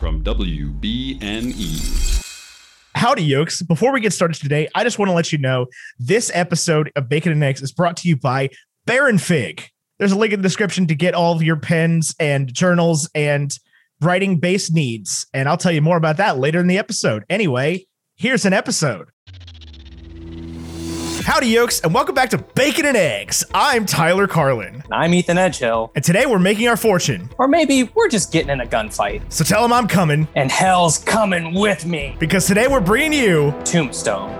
From WBNE. Howdy, yokes. Before we get started today, I just want to let you know this episode of Bacon and Eggs is brought to you by Baron Fig. There's a link in the description to get all of your pens and journals and writing based needs. And I'll tell you more about that later in the episode. Anyway, here's an episode. Howdy, yokes, and welcome back to Bacon and Eggs. I'm Tyler Carlin, And I'm Ethan Edgehill. and today we're making our fortune. Or maybe we're just getting in a gunfight. So tell them I'm coming And hell's coming with me. because today we're bringing you Tombstone.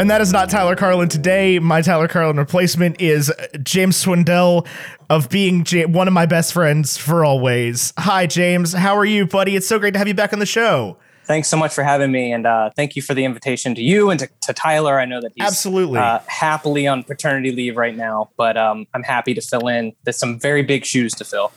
And that is not Tyler Carlin today. My Tyler Carlin replacement is James Swindell of being J- one of my best friends for always. Hi, James. How are you, buddy? It's so great to have you back on the show. Thanks so much for having me. And uh, thank you for the invitation to you and to, to Tyler. I know that he's Absolutely. Uh, happily on paternity leave right now, but um, I'm happy to fill in. There's some very big shoes to fill.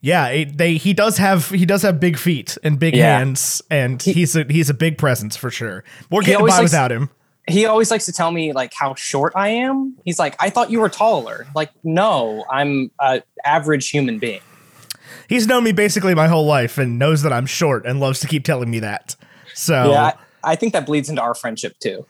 Yeah, it, they he does have he does have big feet and big Yeah. hands, and he's a he's a big presence for sure. We're getting by likes- without him. He always likes to tell me like how short I am. He's like, I thought you were taller. Like, no, I'm a average human being. He's known me basically my whole life and knows that I'm short and loves to keep telling me that. So Yeah, I, I think that bleeds into our friendship too.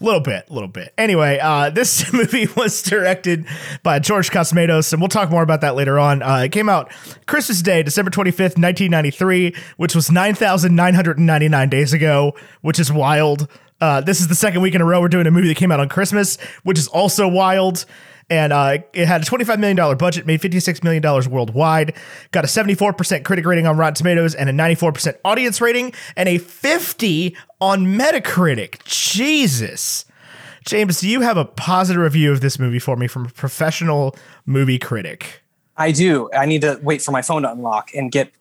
A little bit, a little bit. Anyway, uh, this movie was directed by George Cosmatos, and we'll talk more about that later on. Uh, it came out Christmas Day, December 25th, 1993, which was 9,999 days ago, which is wild. Uh, this is the second week in a row we're doing a movie that came out on Christmas, which is also wild. And uh, it had a $25 million budget, made $56 million worldwide, got a 74% critic rating on Rotten Tomatoes, and a 94% audience rating, and a 50 on Metacritic. Jesus. James, do you have a positive review of this movie for me from a professional movie critic? I do. I need to wait for my phone to unlock and get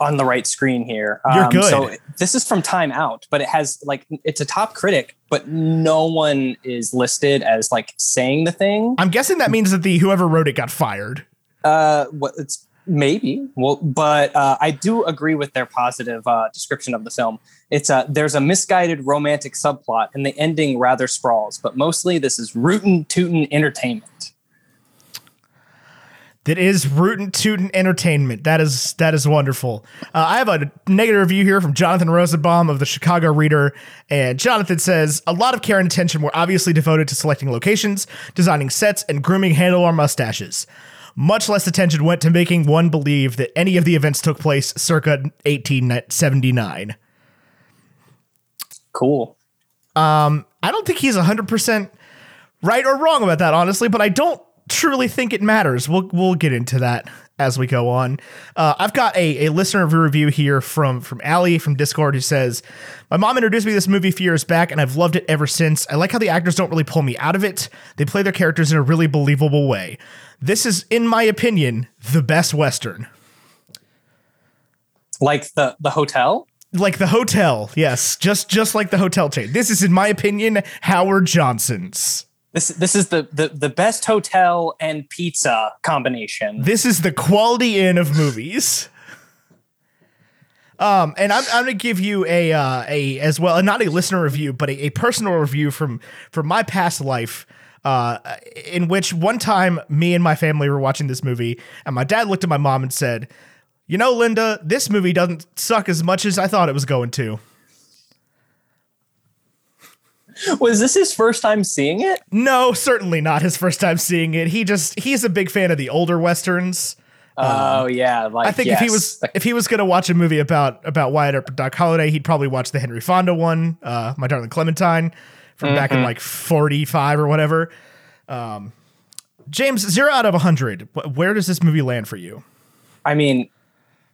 on the right screen here. Um, You're good. So this is from Time Out, but it has like it's a top critic, but no one is listed as like saying the thing. I'm guessing that means that the whoever wrote it got fired. Uh, what it's maybe well, but uh, I do agree with their positive uh, description of the film. It's a there's a misguided romantic subplot, and the ending rather sprawls. But mostly, this is rootin' tootin' entertainment. That is rootin' tootin' entertainment. That is that is wonderful. Uh, I have a negative review here from Jonathan Rosenbaum of the Chicago Reader, and Jonathan says a lot of care and attention were obviously devoted to selecting locations, designing sets, and grooming handlebar mustaches. Much less attention went to making one believe that any of the events took place circa 1879. Cool. Um, I don't think he's 100% right or wrong about that, honestly, but I don't truly think it matters. We'll, we'll get into that as we go on. Uh, I've got a, a listener review here from, from Allie from Discord who says, My mom introduced me to this movie a few years back, and I've loved it ever since. I like how the actors don't really pull me out of it, they play their characters in a really believable way. This is, in my opinion, the best Western. Like the the hotel. Like the hotel, yes, just just like the hotel chain. This is, in my opinion, Howard Johnson's. This this is the the, the best hotel and pizza combination. This is the quality inn of movies. Um, and I'm, I'm gonna give you a uh, a as well, not a listener review, but a, a personal review from from my past life. Uh, in which one time me and my family were watching this movie, and my dad looked at my mom and said, "You know, Linda, this movie doesn't suck as much as I thought it was going to." Was this his first time seeing it? No, certainly not his first time seeing it. He just he's a big fan of the older westerns. Oh yeah, like Um, I think if he was if he was gonna watch a movie about about Wyatt Earp and Doc Holliday, he'd probably watch the Henry Fonda one, uh, My Darling Clementine, from back in like forty five or whatever. Um, James, zero out of hundred. Where does this movie land for you? I mean,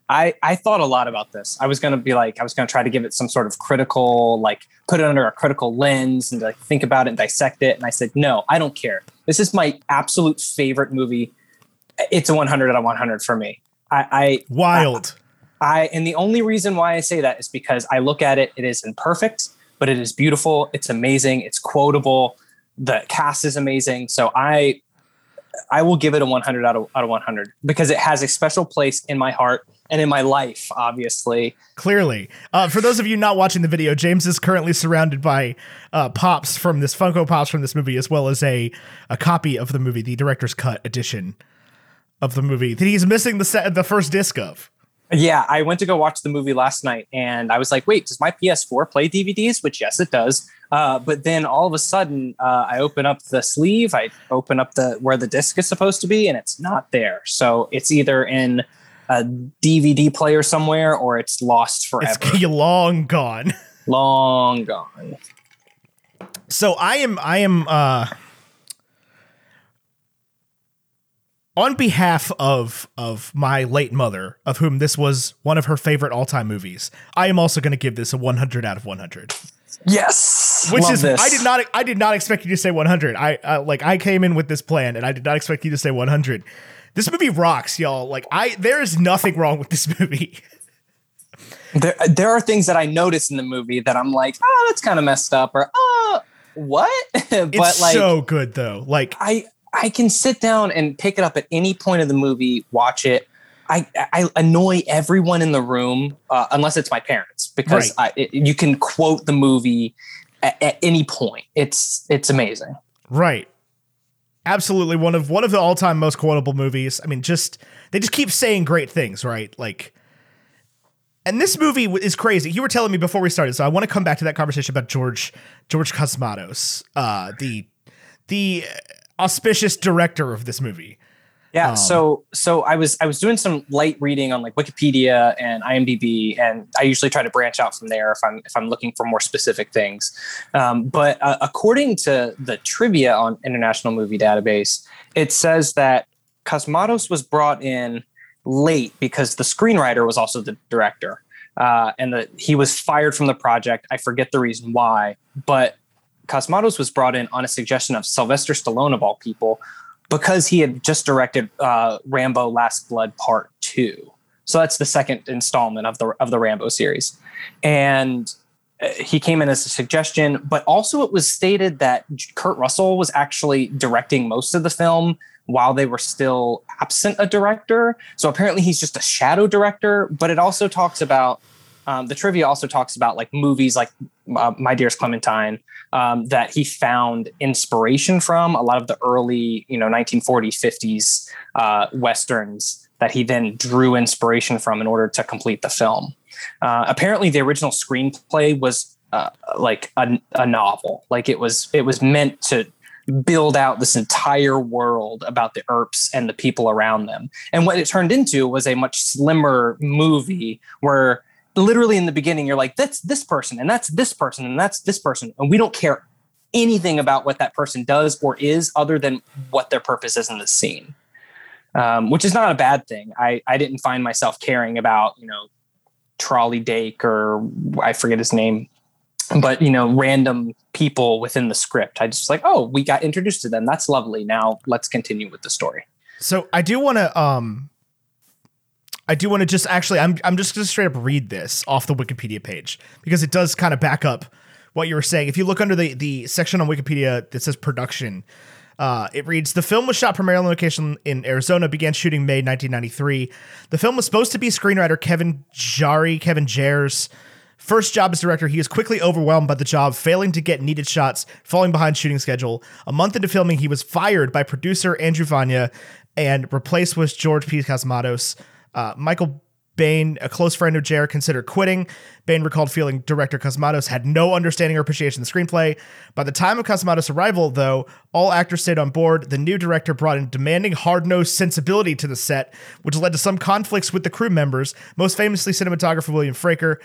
I I thought a lot about this. I was gonna be like, I was gonna try to give it some sort of critical, like put it under a critical lens and like think about it and dissect it. And I said, no, I don't care. This is my absolute favorite movie. It's a 100 out of 100 for me. I, I Wild. I and the only reason why I say that is because I look at it, it is imperfect, but it is beautiful, it's amazing, it's quotable. The cast is amazing. So I I will give it a 100 out of out of 100 because it has a special place in my heart and in my life, obviously. Clearly, uh, for those of you not watching the video, James is currently surrounded by uh, pops from this Funko Pops from this movie, as well as a a copy of the movie, the director's cut edition of the movie that he's missing the set, the first disc of. Yeah, I went to go watch the movie last night and I was like, wait, does my PS4 play DVDs? Which, yes, it does. Uh, but then all of a sudden, uh, I open up the sleeve, I open up the where the disc is supposed to be, and it's not there. So it's either in a DVD player somewhere or it's lost forever. It's long gone. long gone. So I am, I am, uh, on behalf of of my late mother, of whom this was one of her favorite all time movies, I am also going to give this a 100 out of 100. Yes, which Love is this. I did not I did not expect you to say 100. I uh, like I came in with this plan and I did not expect you to say 100. This movie rocks, y'all. Like I there is nothing wrong with this movie. There, there are things that I notice in the movie that I'm like, oh, that's kind of messed up, or oh, what? but it's like, so good though. Like I I can sit down and pick it up at any point of the movie, watch it. I, I annoy everyone in the room uh, unless it's my parents because Right. I, it, you can quote the movie at, at any point. It's it's amazing. Right. Absolutely one of one of the all-time most quotable movies. I mean, just they just keep saying great things, right? Like and this movie is crazy. You were telling me before we started, so I want to come back to that conversation about George George Cosmatos, uh the the auspicious director of this movie. Yeah. Um, so so I was I was doing some light reading on like Wikipedia and IMDb, and I usually try to branch out from there if I'm if I'm looking for more specific things. Um, but uh, according to the trivia on International Movie Database, it says that Cosmatos was brought in late because the screenwriter was also the director, uh, and that he was fired from the project. I forget the reason why, but Cosmatos was brought in on a suggestion of Sylvester Stallone of all people because he had just directed uh, Rambo: Last Blood Part Two. So that's the second installment of the of the Rambo series, and uh, he came in as a suggestion. But also, it was stated that Kurt Russell was actually directing most of the film while they were still absent a director. So apparently, he's just a shadow director. But it also talks about um, the trivia also talks about like movies like uh, My Dearest Clementine um, that he found inspiration from a lot of the early, you know, 1940s, 50s uh, westerns that he then drew inspiration from in order to complete the film. Uh, apparently, the original screenplay was uh, like a, a novel, like it was it was meant to build out this entire world about the Earps and the people around them. And what it turned into was a much slimmer movie where literally in the beginning you're like that's this person and that's this person and that's this person and we don't care anything about what that person does or is other than what their purpose is in the scene. Um, which is not a bad thing. I, I didn't find myself caring about you know trolley dake or i forget his name but you know random people within the script. I just like oh we got introduced to them. That's lovely. Now let's continue with the story. So I do want to um I do want to just actually I'm I'm just going to straight up read this off the Wikipedia page because it does kind of back up what you were saying. If you look under the the section on Wikipedia that says production, uh, it reads the film was shot primarily on location in Arizona, began shooting May 1993. The film was supposed to be screenwriter Kevin Jarre, Kevin Jarre's. First job as director, he was quickly overwhelmed by the job, failing to get needed shots, falling behind shooting schedule. A month into filming, he was fired by producer Andrew Vajna and replaced with George P. Cosmatos. Uh, Michael Biehn, a close friend of Jarre, considered quitting. Bain recalled feeling director Cosmatos had no understanding or appreciation of the screenplay. By the time of Cosmatos' arrival, though, all actors stayed on board. The new director brought in demanding, hard nosed sensibility to the set, which led to some conflicts with the crew members, most famously cinematographer William Fraker.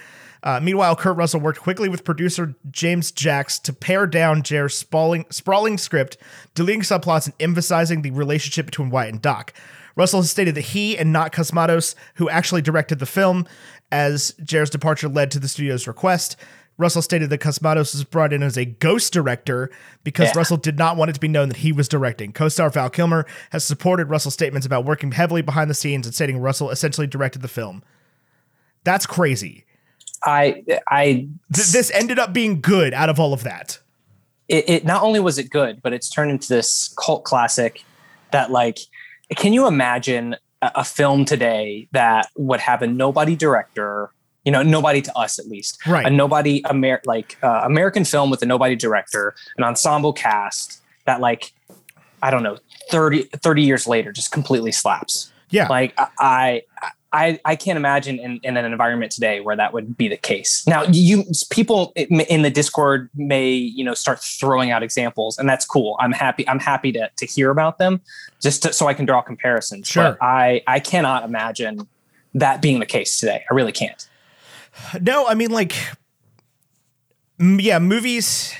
Uh, meanwhile, Kurt Russell worked quickly with producer James Jacks to pare down Jarre's sprawling, sprawling script, deleting subplots and emphasizing the relationship between Wyatt and Doc. Russell has stated that he and not Cosmatos, who actually directed the film, as Jarre's departure led to the studio's request. Russell stated that Cosmatos was brought in as a ghost director because Yeah. Russell did not want it to be known that he was directing. Co star Val Kilmer has supported Russell's statements about working heavily behind the scenes and stating Russell essentially directed the film. That's crazy. i i Th- this ended up being good out of all of that. it, it not only was it good, but it's turned into this cult classic that like, can you imagine a, a film today that would have a nobody director? You know, nobody to us at least, Right. A nobody Amer- like uh, American film with a nobody director, an ensemble cast that like, I don't know, 30, 30 years later just completely slaps. Yeah. Like I, I, I I can't imagine in, in an environment today where that would be the case. Now, you people in the Discord may you know start throwing out examples, and that's cool. I'm happy. I'm happy to to hear about them, just to, so I can draw comparisons. Sure. But I I cannot imagine that being the case today. I really can't. no, I mean like yeah, movies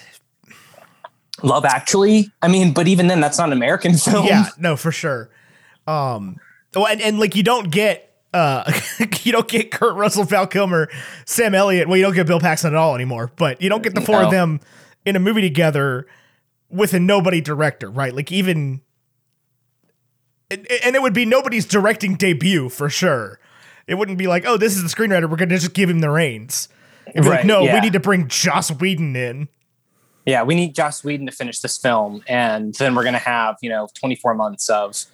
Love Actually. I mean, but even then, that's not an American film. Yeah, no, for sure. Um, well, and, and like you don't get uh you don't get Kurt Russell, Val Kilmer, Sam Elliott. Well, you don't get Bill Paxton at all anymore. But you don't get the four of them in a movie together with a nobody director, right? Like even, and, it would be nobody's directing debut for sure. It wouldn't be like, oh, this is the screenwriter. We're gonna just give him the reins. Be like, Right, no, we need to bring Joss Whedon in. yeah. We need Joss Whedon to finish this film, and then we're gonna have you know 24 months of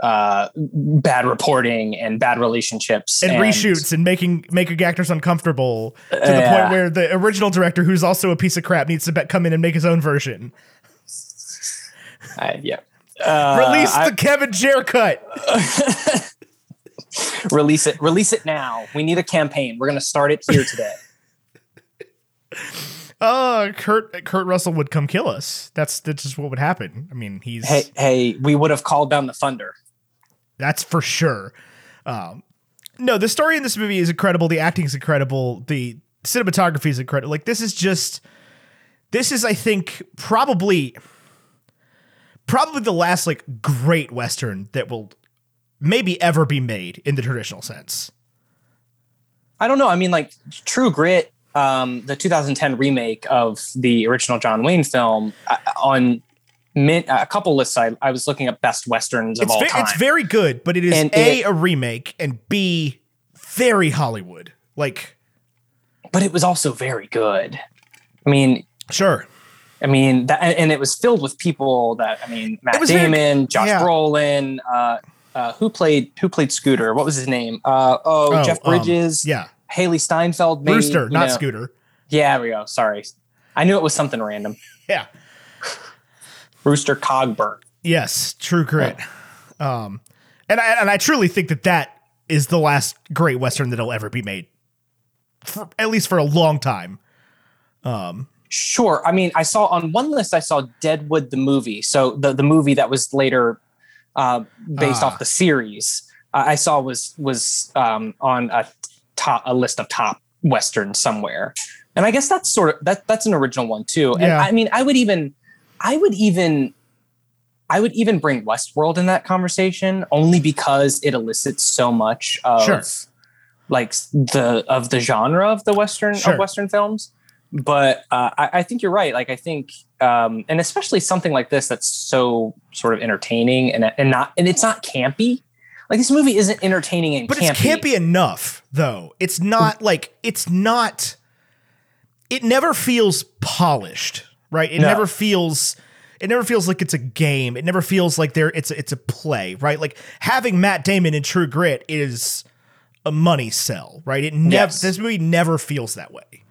uh bad reporting and bad relationships and, reshoots and making making actors uncomfortable to the point where the original director, who's also a piece of crap, needs to be- come in and make his own version. I- yeah. Uh, Release I- the Kevin Jarre cut. release it release it now we need a campaign we're going to start it here today Uh, Kurt Kurt Russell would come kill us. That's that's just what would happen. I mean, he's hey hey we would have called down the thunder that's for sure. Um, no, the story in this movie is incredible. The acting is incredible. The cinematography is incredible. Like this is just this is I think probably probably the last like great western that will maybe ever be made in the traditional sense. i don't know i mean like true grit um the 2010 remake of the original john wayne film uh, on min- a couple lists I, I was looking up best westerns of It's all ve- time it's very good, but it is And a it- a remake and b very Hollywood. Like but it was also very good i mean sure. I mean that, and and it was filled with people that I mean, Matt was very- Damon, Josh yeah. Brolin, uh, uh, who played who played Scooter? What was his name? Uh, oh, Oh, Jeff um, Bridges, Yeah. Hailee Steinfeld, maybe, Rooster, not know. Scooter. Yeah, there we go. Sorry, I knew it was something random. Yeah. Rooster Cogburn. Yes, True Grit. Um, and I and I truly think that that is the last great western that'll ever be made, for, at least for a long time. Um, Sure. I mean, I saw on one list I saw Deadwood the movie. So the the movie that was later uh, based Ah. off the series uh, I saw was was um, on a top a list of top westerns somewhere. And I guess that's sort of that that's an original one too. And Yeah. I mean, I would even I would even I would even bring Westworld in that conversation only because it elicits so much of Sure. like the of the genre of the western Sure. of western films but uh, I, I think you're right like i think um, and especially something like this that's so sort of entertaining and, and not and it's not campy like this movie isn't entertaining and But campy. it's campy enough, though. It's not like it's not. It never feels polished, right? It No. never feels. It never feels like it's a game. It never feels like there. It's a, it's a play, right? Like having Matt Damon in True Grit is a money sell, right? It never. Yes. This movie never feels that way.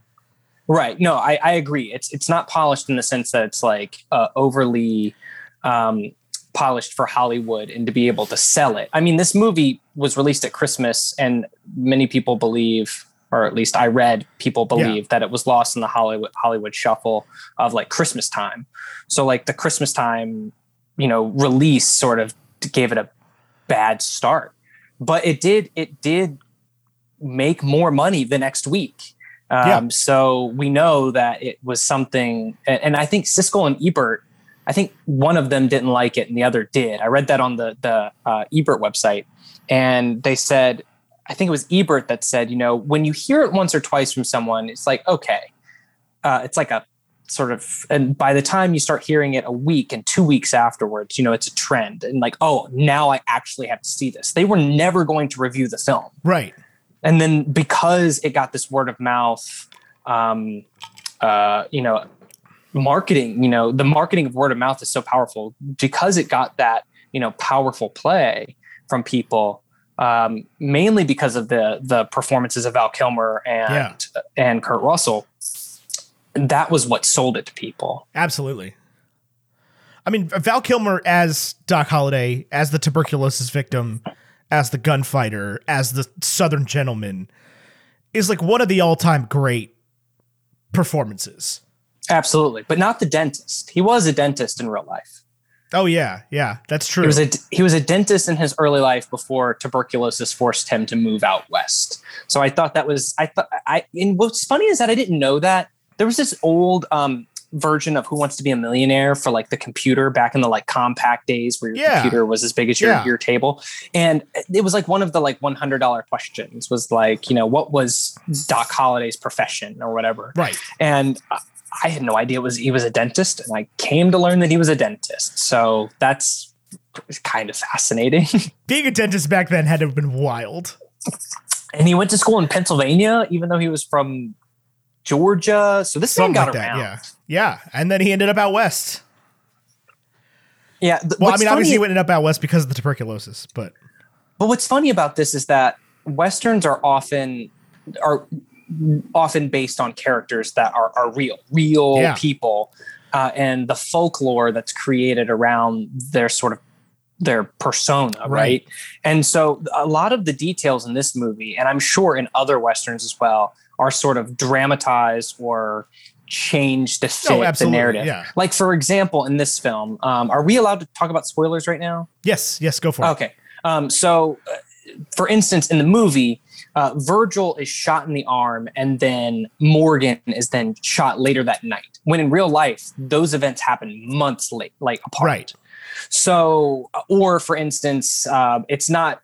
Right. No, I, I agree. It's it's not polished in the sense that it's like uh, overly um, polished for Hollywood and to be able to sell it. I mean, this movie was released at Christmas, and many people believe, or at least I read people believe that it was lost in the Hollywood Hollywood shuffle of like Christmas time. So like the Christmas time, you know, release sort of gave it a bad start, but it did it did make more money the next week. Um, Yeah. So we know that it was something, and, and I think Siskel and Ebert, I think one of them didn't like it and the other did. I read that on the the uh, Ebert website, and they said, I think it was Ebert that said, you know, when you hear it once or twice from someone, it's like okay, uh, it's like a sort of, and by the time you start hearing it a week and two weeks afterwards, you know, it's a trend, and like, oh, now I actually have to see this. They were never going to review the film Right. and then because it got this word of mouth um uh you know marketing, you know, the marketing of word of mouth is so powerful because it got that, you know, powerful play from people. Um, mainly because of the the performances of Val Kilmer and Yeah. and Kurt Russell. That was what sold it to people. Absolutely. I mean, Val Kilmer as Doc Holliday, as the tuberculosis victim, as the gunfighter, as the Southern gentleman, is like one of the all-time great performances. Absolutely, but not the dentist. He was a dentist in real life. Oh yeah, yeah, that's true. He was a he was a dentist in his early life before tuberculosis forced him to move out west. So I thought that was I thought I and what's funny is that I didn't know that there was this old um version of Who Wants to Be a Millionaire for like the computer back in the like Compaq days where your Yeah. computer was as big as your Yeah. your table, and it was like one of the like one hundred dollar questions was like you know what was Doc Holliday's profession or whatever, right. and I- had no idea it was he was a dentist, and I came to learn that he was a dentist. So that's kind of fascinating. Being a dentist back then had to have been wild. and he went to school in Pennsylvania, even though he was from Georgia. So this Something thing got like that. around. Yeah, yeah, and then he ended up out west. Yeah. th- Well, I mean, obviously he ended up out west because of the tuberculosis, but But what's funny about this is that westerns are often are often based on characters that are are real, real Yeah. people, uh, and the folklore that's created around their sort of their persona, right. Right. And so a lot of the details in this movie, and I'm sure in other westerns as well, are sort of dramatized or changed to fit the Oh, absolutely, narrative. yeah. Like for example, in this film, um, are we allowed to talk about spoilers right now? yes, yes, go for it. Okay. Um, so, uh, for instance, in the movie, uh, Virgil is shot in the arm, and then Morgan is then shot later that night. When in real life, those events happen months late, like apart. Right. So, uh, or for instance, uh, it's not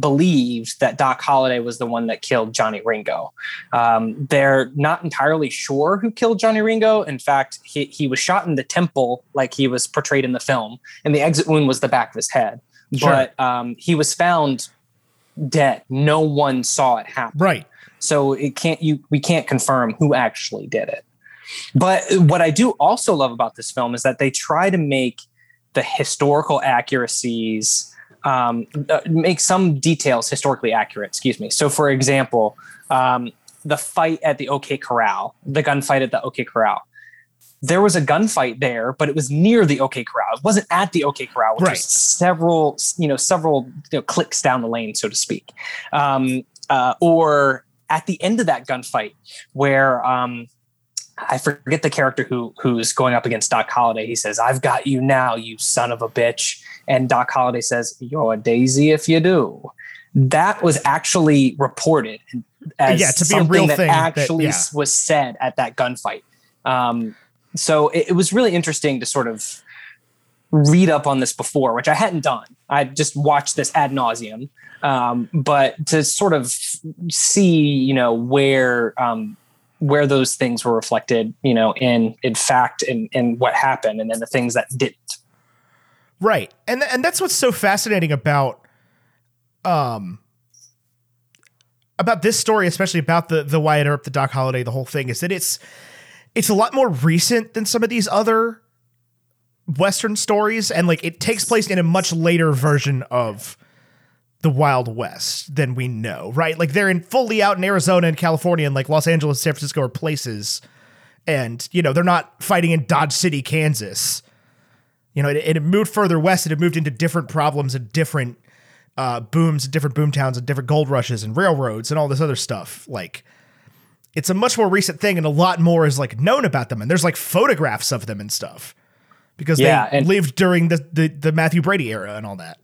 believed that Doc Holliday was the one that killed Johnny Ringo. Um, they're not entirely sure who killed Johnny Ringo. In fact, he, he was shot in the temple, like he was portrayed in the film, and the exit wound was the back of his head. Sure. But um, he was found dead. No one saw it happen Right. so it can't you we can't confirm who actually did it but what i do also love about this film is that they try to make the historical accuracies um, uh, make some details historically accurate excuse me so for example um, the fight at the ok corral the gunfight at the ok corral there was a gunfight there, but it was near the OK Corral. It wasn't at the OK Corral, which Right. was several, you know, several you know, clicks down the lane, so to speak. Um, uh, or at the end of that gunfight, where um, I forget the character who who's going up against Doc Holliday. He says, "I've got you now, you son of a bitch," and Doc Holliday says, "You're a daisy if you do." That was actually reported as Yeah, to be a something real that thing that- actually yeah. was said at that gunfight. Um, so it, it was really interesting to sort of read up on this before, which I hadn't done. I just watched this ad nauseum, um, but to sort of see, you know, where um, where those things were reflected, you know, in in fact, and in what happened, and then the things that didn't. Right. And and that's what's so fascinating about um about this story, especially about the the Wyatt Earp, the Doc Holliday, the whole thing, is that it's it's a lot more recent than some of these other Western stories, and like it takes place in a much later version of the Wild West than we know, right? Like they're in fully out in Arizona and California and like Los Angeles, San Francisco are places. And, you know, they're not fighting in Dodge City, Kansas. You know, it, it moved further west It had moved into different problems and different uh, booms, and different boom towns and different gold rushes and railroads and all this other stuff. Like, it's a much more recent thing and a lot more is like known about them. And there's like photographs of them and stuff because Yeah, they lived during the, the, the Mathew Brady era and all that.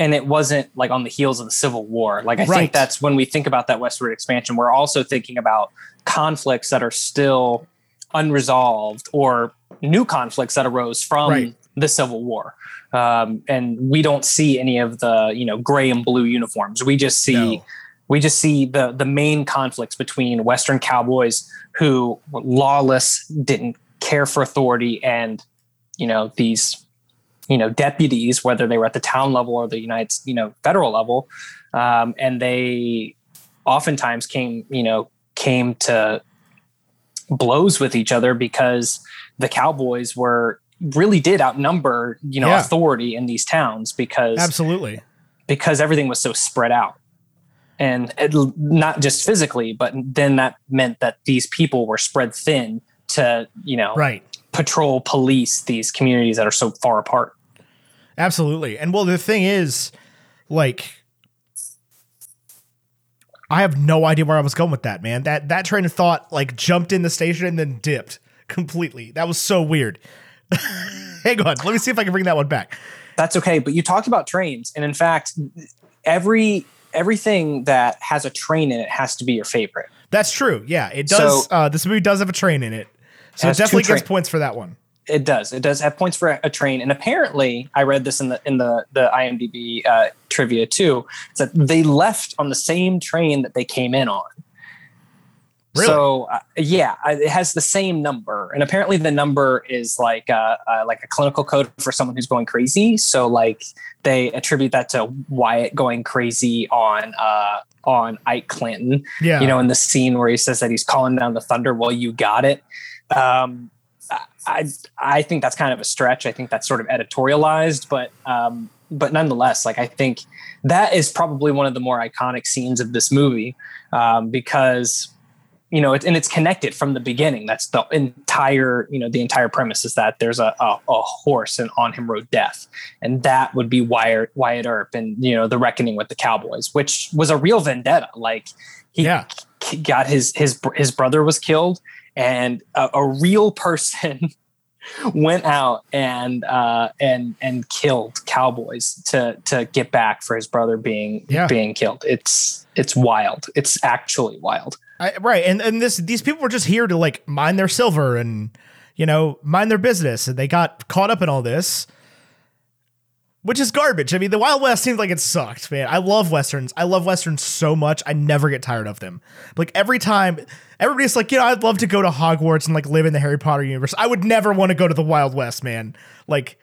and it wasn't like on the heels of the Civil War. Like I Right. think that's when we think about that westward expansion, we're also thinking about conflicts that are still unresolved or new conflicts that arose from Right. the Civil War. Um, and we don't see any of the you know gray and blue uniforms. We just see No. We just see the the main conflicts between Western cowboys who were lawless, didn't care for authority, and you know these you know deputies, whether they were at the town level or the United you know federal level, um, and they oftentimes came you know came to blows with each other because the Cowboys were really did outnumber you know Yeah. authority in these towns because Absolutely. because everything was so spread out and it, not just physically but then that meant that these people were spread thin to you know Right. patrol police these communities that are so far apart Absolutely. And well, the thing is, like, I have no idea where I was going with that, man. That that train of thought like jumped in the station and then dipped completely. That was so weird. Hang on, let me see if I can bring that one back. that's okay but you talked about trains and in fact every everything that has a train in it has to be your favorite That's true. Yeah, it does. So- uh, this movie does have a train in it, so it two definitely gets points for that one. It does. It does have points for a, a train, and apparently, I read this in the in the the IMDb uh, trivia too. It's that they left on the same train that they came in on. Really? So uh, yeah, it has the same number, and apparently the number is like uh, uh, like a clinical code for someone who's going crazy. So like they attribute that to Wyatt going crazy on uh, on Ike Clanton. Yeah, you know, in the scene where he says that he's calling down the thunder. Well, you got it. Um, I I think that's kind of a stretch. I think that's sort of editorialized, but um, but nonetheless, like I think that is probably one of the more iconic scenes of this movie um, because you know, it, and it's connected from the beginning. That's the entire, you know, the entire premise is that there's a, a, a horse and on him rode death. And that would be Wyatt, Wyatt Earp and, you know, the reckoning with the Cowboys, which was a real vendetta. Like he Yeah. got his, his, his brother was killed and a, a real person went out and, uh, and, and killed Cowboys to, to get back for his brother being, Yeah. being killed. It's, it's wild. It's actually wild. I, right. And and this these people were just here to like mine their silver and you know mind their business, and they got caught up in all this, which is garbage. I mean, the Wild West seems like it sucked, man. I love westerns. I love westerns so much. I never get tired of them. Like every time, everybody's like, you know, I'd love to go to Hogwarts and like live in the Harry Potter universe. I would never want to go to the Wild West, man. Like,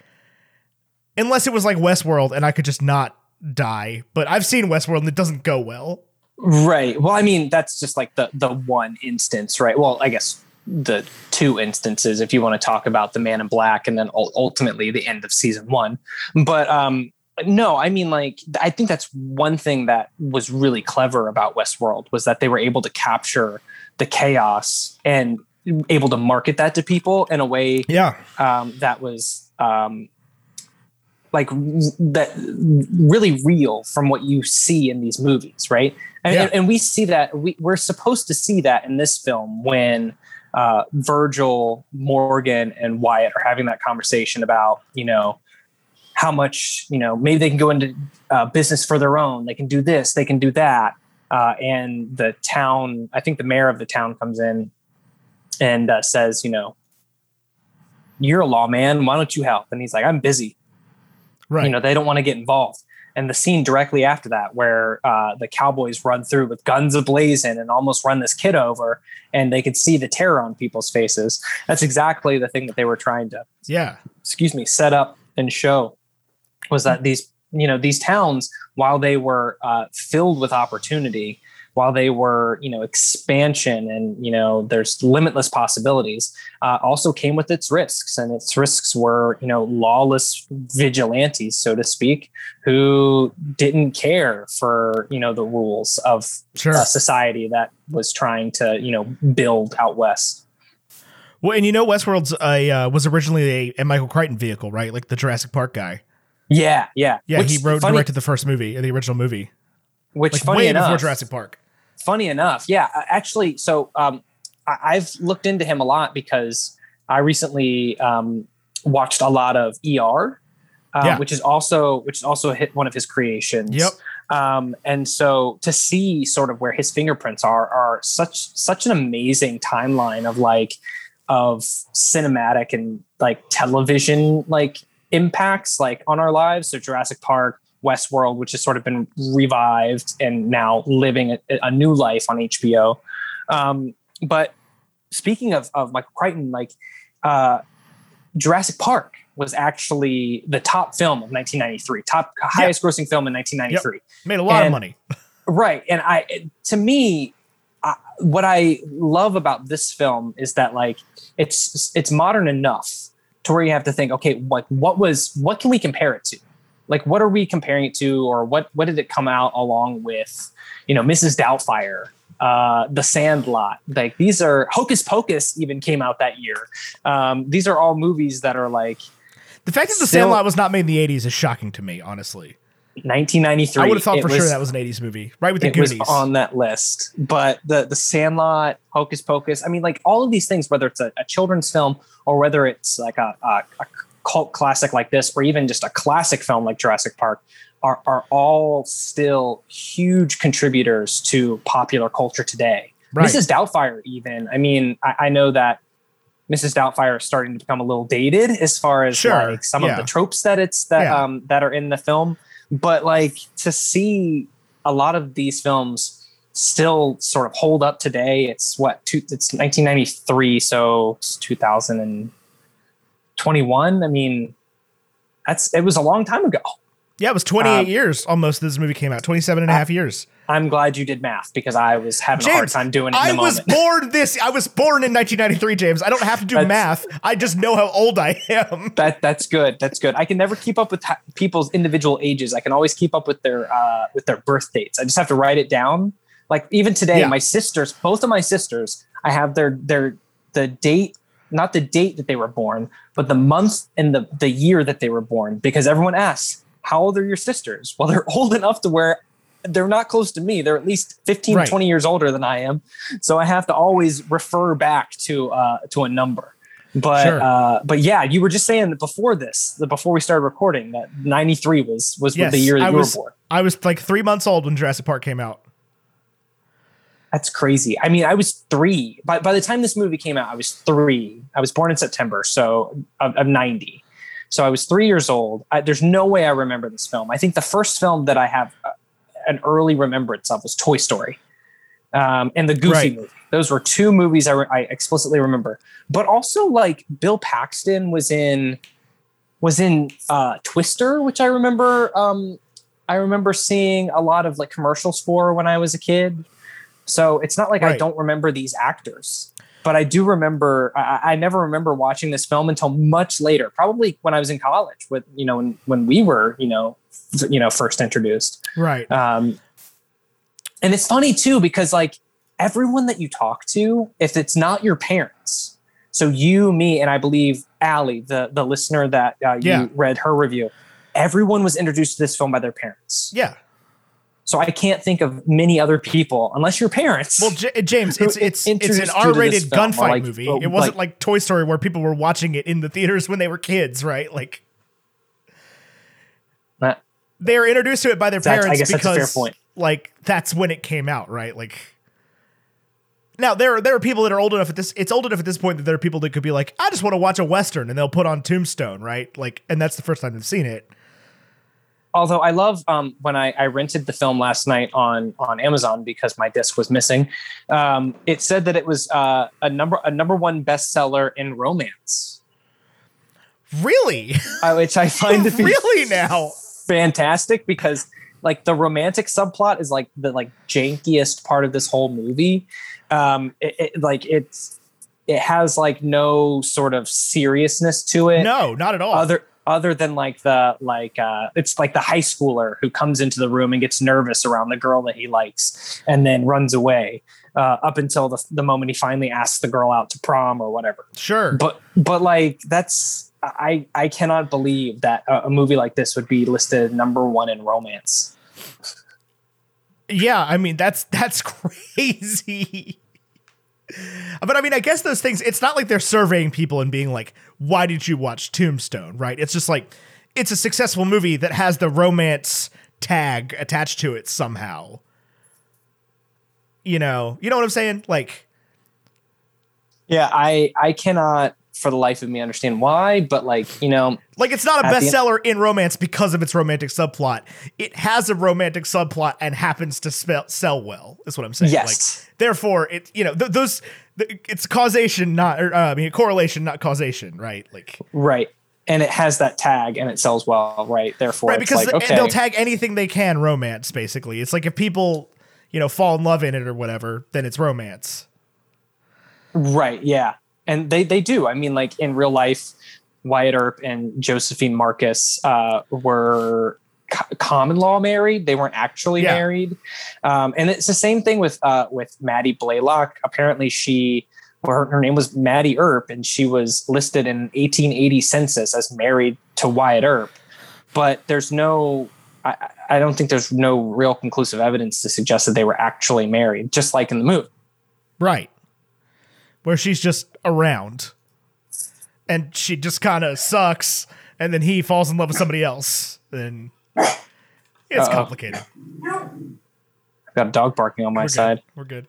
unless it was like Westworld and I could just not die. But I've seen Westworld and it doesn't go well. Right. Well, I mean, that's just like the the one instance, right? Well, I guess the two instances if you want to talk about the Man in Black and then ultimately the end of season 1. But um no, I mean like I think that's one thing that was really clever about Westworld was that they were able to capture the chaos and able to market that to people in a way Yeah. um, that was um, like that really real from what you see in these movies, right? And, Yeah. and we see that we, we're supposed to see that in this film when uh, Virgil, Morgan, and Wyatt are having that conversation about you know how much you know maybe they can go into uh, business for their own. They can do this. They can do that. Uh, and the town, I think the mayor of the town comes in and uh, says, you know, you're a lawman. Why don't you help? And he's like, I'm busy. Right. You know, they don't want to get involved. And the scene directly after that, where uh, the cowboys run through with guns ablazing and almost run this kid over, and they could see the terror on people's faces. That's exactly the thing that they were trying to, yeah. excuse me, set up and show was that these, you know, these towns, while they were uh, filled with opportunity, while they were, you know, expansion and you know, there's limitless possibilities, uh, also came with its risks, and its risks were, you know, lawless vigilantes, so to speak, who didn't care for, you know, the rules of Sure. a society that was trying to, you know, build out west. Well, and you know, Westworld's a uh, was originally a, a Michael Crichton vehicle, right? Like the Jurassic Park guy. Yeah, yeah, Yeah, Which he wrote and funny, directed the first movie, the original movie, which like funny way enough, before Jurassic Park. funny enough yeah actually so um, I, i've looked into him a lot because i recently um, watched a lot of er um, Yeah. which is also which is also hit one of his creations Yep. um, and so to see sort of where his fingerprints are are such such an amazing timeline of like of cinematic and like television like impacts like on our lives. So jurassic park westworld which has sort of been revived and now living a, a new life on hbo um, but speaking of, of michael crichton like uh, jurassic park was actually the top film of 1993 top highest grossing film in 1993 Made a lot of money. right. And i to me I, what I love about this film is that like it's it's modern enough to where you have to think, okay, what what was what can we compare it to? Like what are we comparing it to, or what what did it come out along with? You know, Mrs. Doubtfire, uh, The Sandlot. Like these are Hocus Pocus even came out that year. Um, these are all movies that are like The fact that the Still- Sandlot was not made in the '80s is shocking to me, honestly. 1993. I would have thought for sure that was an '80s movie, right with the it was on that list. But the the Sandlot, Hocus Pocus, I mean, like all of these things, whether it's a, a children's film or whether it's like a, a, a cult classic like this, or even just a classic film like Jurassic Park, are are all still huge contributors to popular culture today. Right. Mrs. Doubtfire, even. I mean, I, I know that Mrs. Doubtfire is starting to become a little dated as far as Sure, like some yeah. of the tropes that it's that Yeah. um that are in the film. But like to see a lot of these films still sort of hold up today. It's what two, it's 1993, so it's 2021. I mean, that's it was a long time ago. yeah, it was 28 um, years almost. This movie came out 27 and a half years. I'm glad you did math because I was having a hard time doing it I was born this. I was born in 1993, James. I don't have to do math. I just know how old I am. that that's good. That's good. I can never keep up with ha- people's individual ages. I can always keep up with their uh, with their birth dates. I just have to write it down. Like even today, Yeah. my sisters, both of my sisters, I have their their the date, not the date that they were born, but the month and the the year that they were born. Because everyone asks, "How old are your sisters?" Well, they're old enough to where they're not close to me. They're at least 15, Right. 20 years older than I am. So I have to always refer back to uh, to a number. But Sure. uh, but yeah, you were just saying that before this, that before we started recording, that 93 was was Yes, the year that I you was. were born. I was like three months old when Jurassic Park came out. That's crazy. I mean, I was three. By, by the time this movie came out, I was three. I was born in September, so of, of 90. So I was three years old. I, there's no way I remember this film. I think the first film that I have uh, an early remembrance of was Toy Story um, and the Goofy Right. movie. Those were two movies I, re- I explicitly remember. But also, like Bill Paxton was in was in uh, Twister, which I remember. Um, I remember seeing a lot of like commercials for when I was a kid. So it's not like I don't remember these actors, but I do remember. I, I never remember watching this film until much later, probably when I was in college. With you know when when we were you know f- you know first introduced. Right. Um, and it's funny too because like everyone that you talk to, if it's not your parents, so you, me, and I believe Allie, the the listener that uh, you Yeah. read her review, everyone was introduced to this film by their parents. Yeah. So I can't think of many other people unless your parents. Well, J- James, it's it's it's an introduced you to this R-rated gunfight like- movie. It wasn't like- like Toy Story where people were watching it in the theaters when they were kids, right? Like That- they're introduced to it by their parents guess that's a fair because point. like that's when it came out, right? Like now there are there are people that are old enough at this it's old enough at this point that there are people that could be like, I just want to watch a western and they'll put on Tombstone, right? Like and that's the first time they've seen it. Although I love um, when I, I rented the film last night on on Amazon because my disc was missing. Um, it said that it was uh, a number a number one bestseller in romance, Really? uh, which I find to be really now? fantastic because like the romantic subplot is like the like jankiest part of this whole movie. Um, it, it- like it's it has like no sort of seriousness to it. No, not at all. other other than like the like uh it's like the high schooler who comes into the room and gets nervous around the girl that he likes and then runs away uh up until the, the moment he finally asks the girl out to prom or whatever sure. but but like that's i i cannot believe that a, a movie like this would be listed number one in romance Yeah, I mean that's that's crazy. But I mean, I guess those things. It's not like they're surveying people and being like, "Why did you watch Tombstone?" Right? It's just like it's a successful movie that has the romance tag attached to it somehow. You know, you know what I'm saying? Like, yeah i i cannot for the life of me understand why but like you know like it's not a bestseller in romance because of its romantic subplot. It has a romantic subplot and happens to spell, sell well. Is what I'm saying. Yes. Like, therefore, it you know th- those th- it's causation, not or, uh, I mean correlation, not causation, right? Like right and it has that tag and it sells well right therefore right it's because like okay they'll tag anything they can romance. Basically, it's like if people. you know, fall in love in it or whatever, then it's romance. Right. Yeah. And they they do. I mean, like in real life, Wyatt Earp and Josephine Marcus uh, were co- common law married. They weren't actually Yeah. married. Um, and it's the same thing with uh, with Mattie Blaylock. Apparently, she well, her, her name was Mattie Earp, and she was listed in 1880 census as married to Wyatt Earp. But there's no. I, I don't think there's no real conclusive evidence to suggest that they were actually married, just like in the movie. Right. Where she's just around. And she just kind of sucks. And then he falls in love with somebody else. And it's Uh-oh. complicated. I've got a dog barking on my We're side. good. We're good.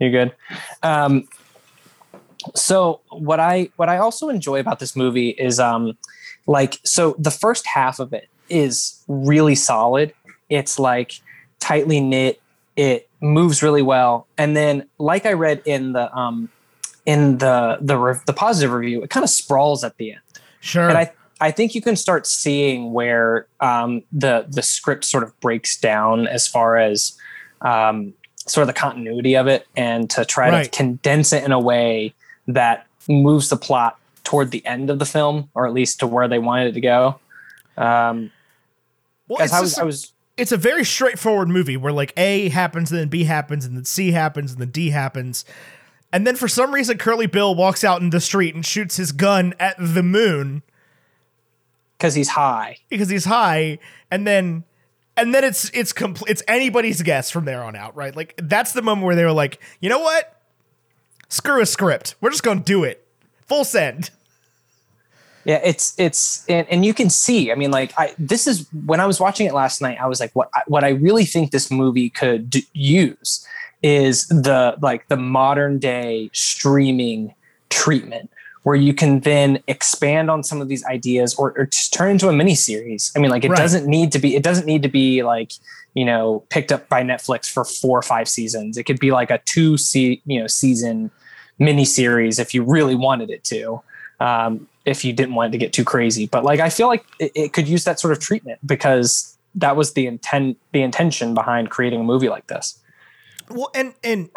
You're good. Um, so what I what I also enjoy about this movie is um, like so the first half of it is really solid. It's like tightly knit. It moves really well, and then like I read in the um, in the the re- the positive review, it kind of sprawls at the end Sure. and I I think you can start seeing where um, the the script sort of breaks down as far as um, sort of the continuity of it, and to try Right. to condense it in a way that moves the plot toward the end of the film, or at least to where they wanted it to go. Um, well, it's, I was, just- I was it's a very straightforward movie where like A happens, and then B happens, and then C happens, and then D happens. And then for some reason, Curly Bill walks out in the street and shoots his gun at the moon because he's high. because he's high, and then and then it's it's complete. It's anybody's guess from there on out, right? Like that's the moment where they were like, you know what? Screw a script. We're just gonna do it. Full send. Yeah, it's it's and, and you can see. I mean, like I this is when I was watching it last night. I was like, what I- what I really think this movie could d- use is the like the modern day streaming treatment where you can then expand on some of these ideas or, or just turn into a mini series. I mean, like it Right. doesn't need to be it doesn't need to be like you know picked up by Netflix for four or five seasons. It could be like a two se- you know season mini series if you really wanted it to. Um, if you didn't want it to get too crazy, but like I feel like it, it could use that sort of treatment because that was the intent the intention behind creating a movie like this. Well, and and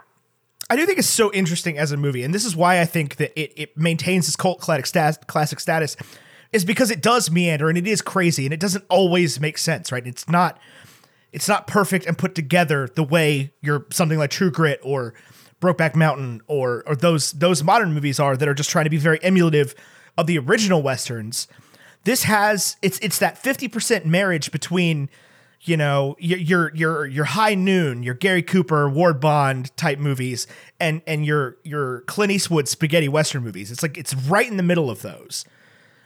I do think it's so interesting as a movie, and this is why I think that it, it maintains its cult classic status, classic status, is because it does meander and it is crazy and it doesn't always make sense, right? It's not it's not perfect and put together the way you're something like True Grit or Brokeback Mountain or or those those modern movies are that are just trying to be very emulative of the original westerns. This has it's it's that 50% marriage between you know your your your high noon, your Gary Cooper, Ward Bond type movies, and and your your Clint Eastwood spaghetti western movies. It's like it's right in the middle of those,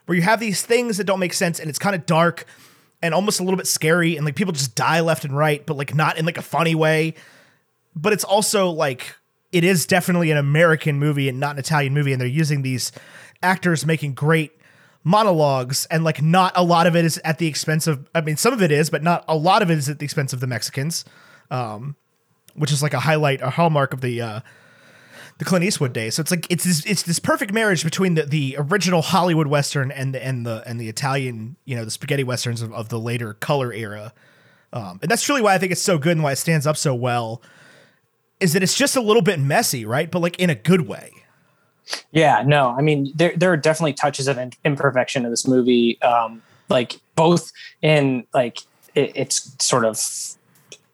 where you have these things that don't make sense, and it's kind of dark and almost a little bit scary, and like people just die left and right, but like not in like a funny way. But it's also like it is definitely an American movie and not an Italian movie, and they're using these actors making great monologues and like not a lot of it is at the expense of I mean some of it is but not a lot of it is at the expense of the Mexicans um which is like a highlight a hallmark of the uh the Clint Eastwood days. So it's like it's this it's this perfect marriage between the the original Hollywood western and the and the and the Italian you know the spaghetti westerns of, of the later color era. Um and that's truly why I think it's so good and why it stands up so well is that it's just a little bit messy right? But like in a good way Yeah, no, I mean there there are definitely touches of imperfection in this movie, um, like both in like it, its sort of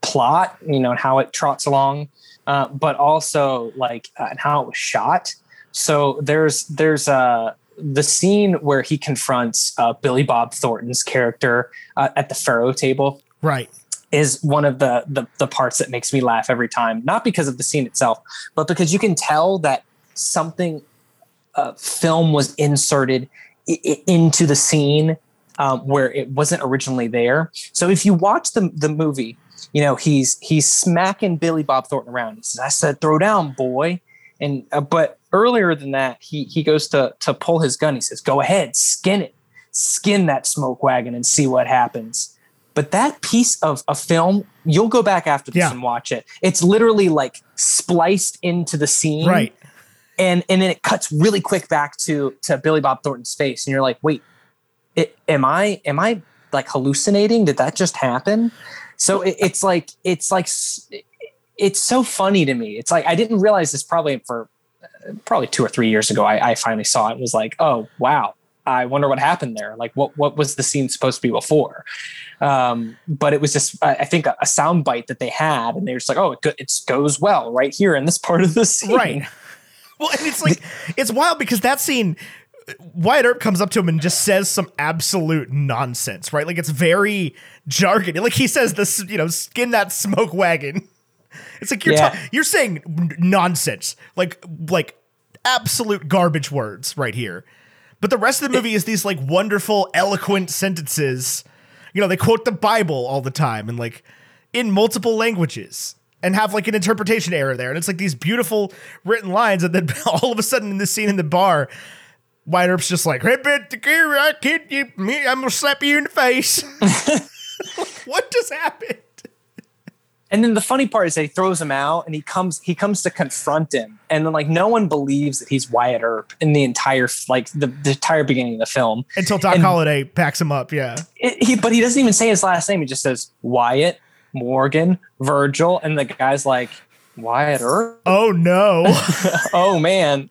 plot, you know, and how it trots along, uh, but also like uh, and how it was shot. So there's there's uh, the scene where he confronts uh, Billy Bob Thornton's character uh, at the faro table right is one of the, the the parts that makes me laugh every time. Not because of the scene itself, but because you can tell that something uh, film was inserted I- into the scene um, where it wasn't originally there. So if you watch the the movie, you know he's he's smacking Billy Bob Thornton around. He says, "I said throw down, boy." And uh, but earlier than that, he he goes to to pull his gun. He says, "Go ahead, skin it, skin that smoke wagon, and see what happens." But that piece of a film, you'll go back after this Yeah. and watch it. It's literally like spliced into the scene, right and and then it cuts really quick back to to Billy Bob Thornton's face, and you're like, wait, it, am I am I like hallucinating? Did that just happen? So it, it's like it's like it's so funny to me. It's like I didn't realize this probably for uh, probably two or three years ago. I, I finally saw it. Was like, oh wow, I wonder what happened there. Like, what what was the scene supposed to be before? Um, but it was just, I, think, a, a sound bite that they had, and they were just like, oh, it, go, it goes well right here in this part of the scene. Right. Well, and it's like it's wild because that scene. Wyatt Earp comes up to him and just says some absolute nonsense, right? Like it's very jargon. Like he says this, you know, skin that smoke wagon. It's like you're Yeah. ta- you're saying nonsense, like like absolute garbage words right here. But the rest of the movie is these like wonderful, eloquent sentences. You know, they quote the Bible all the time and like in multiple languages and have like an interpretation error there. And it's like these beautiful written lines. And then all of a sudden in this scene in the bar, Wyatt Earp's just like, hey, bet the gear, I kid you, me, I'm gonna slap you in the face. what just happened? And then the funny part is that he throws him out, and he comes he comes to confront him, and then like no one believes that he's Wyatt Earp in the entire like the, the entire beginning of the film. Until Doc And- Holliday packs him up. Yeah. It, he, but he doesn't even say his last name. He just says Wyatt, Morgan, Virgil, and the guy's like Wyatt Earp. Oh no. oh man.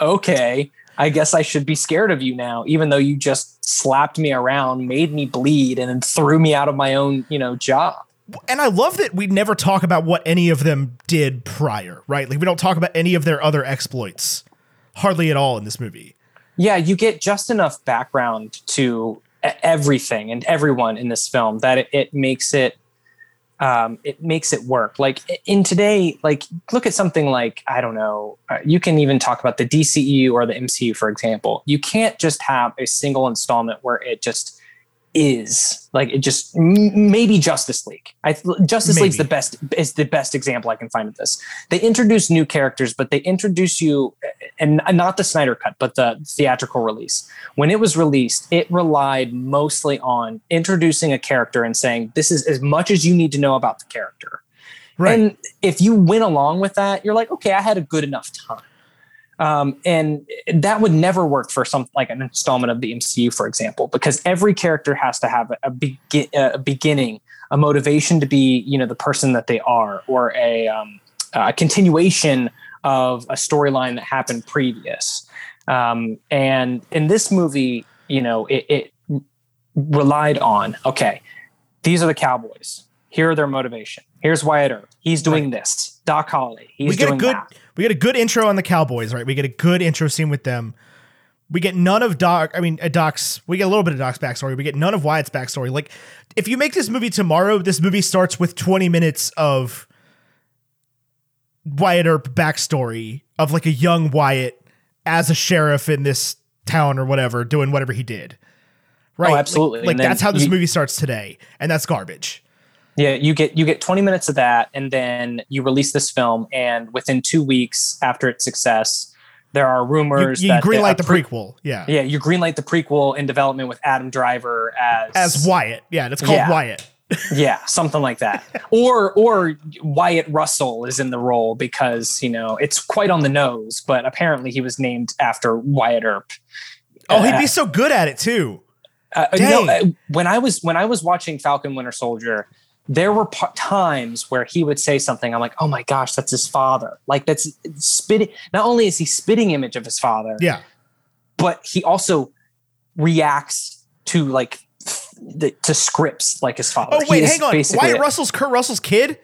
Okay. I guess I should be scared of you now, even though you just slapped me around, made me bleed, and then threw me out of my own, you know, job. and I love that we never talk about what any of them did prior, right? Like we don't talk about any of their other exploits hardly at all in this movie. Yeah, you get just enough background to everything and everyone in this film that it, it makes it um, it makes it work. Like in today, like look at something like I don't know. Uh, you can even talk about the DCEU or the MCU, for example. You can't just have a single installment where it just is like it just m- maybe Justice League. I Justice League's the best is the best example I can find of this. They introduce new characters, but they introduce you and not the Snyder cut, but the theatrical release. When it was released, it relied mostly on introducing a character and saying this is as much as you need to know about the character. Right. And if you went along with that, you're like, okay, I had a good enough time. Um, and that would never work for some like an installment of the MCU, for example, because every character has to have a, begin, a beginning, a motivation to be, you know, the person that they are, or a, um, a continuation of a storyline that happened previous. Um, and in this movie, you know, it, it relied on okay, these are the Cowboys. Here are their motivation. Here's Wyatt Earp. He's doing this. Doc Holliday. He's we get a doing good that. We get a good intro on the Cowboys, right? We get a good intro scene with them. We get none of Doc. I mean, uh, Doc's. We get a little bit of Doc's backstory. We get none of Wyatt's backstory. Like, if you make this movie tomorrow, this movie starts with twenty minutes of Wyatt Earp backstory of like a young Wyatt as a sheriff in this town or whatever, doing whatever he did. Right? Oh, absolutely. Like, then that's how this you- movie starts today, and that's garbage. Yeah, you get you get 20 minutes of that, and then you release this film, and within two weeks after its success, there are rumors you that greenlight the pre- prequel, yeah, Yeah, you greenlight the prequel in development with Adam Driver as as Wyatt. Yeah, it's called Yeah. Wyatt. yeah, something like that. or or Wyatt Russell is in the role because you know it's quite on the nose, but apparently he was named after Wyatt Earp. Oh, he'd Uh, be so good at it too. Uh, you uh, when I was when I was watching Falcon Winter Soldier, there were times where he would say something. I'm like, oh my gosh, that's his father. Like that's spitting. Not only is he spitting image of his father, Yeah. but he also reacts to like the, to scripts like his father. Oh wait, hang on. Wyatt it. Russell's Kurt Russell's kid.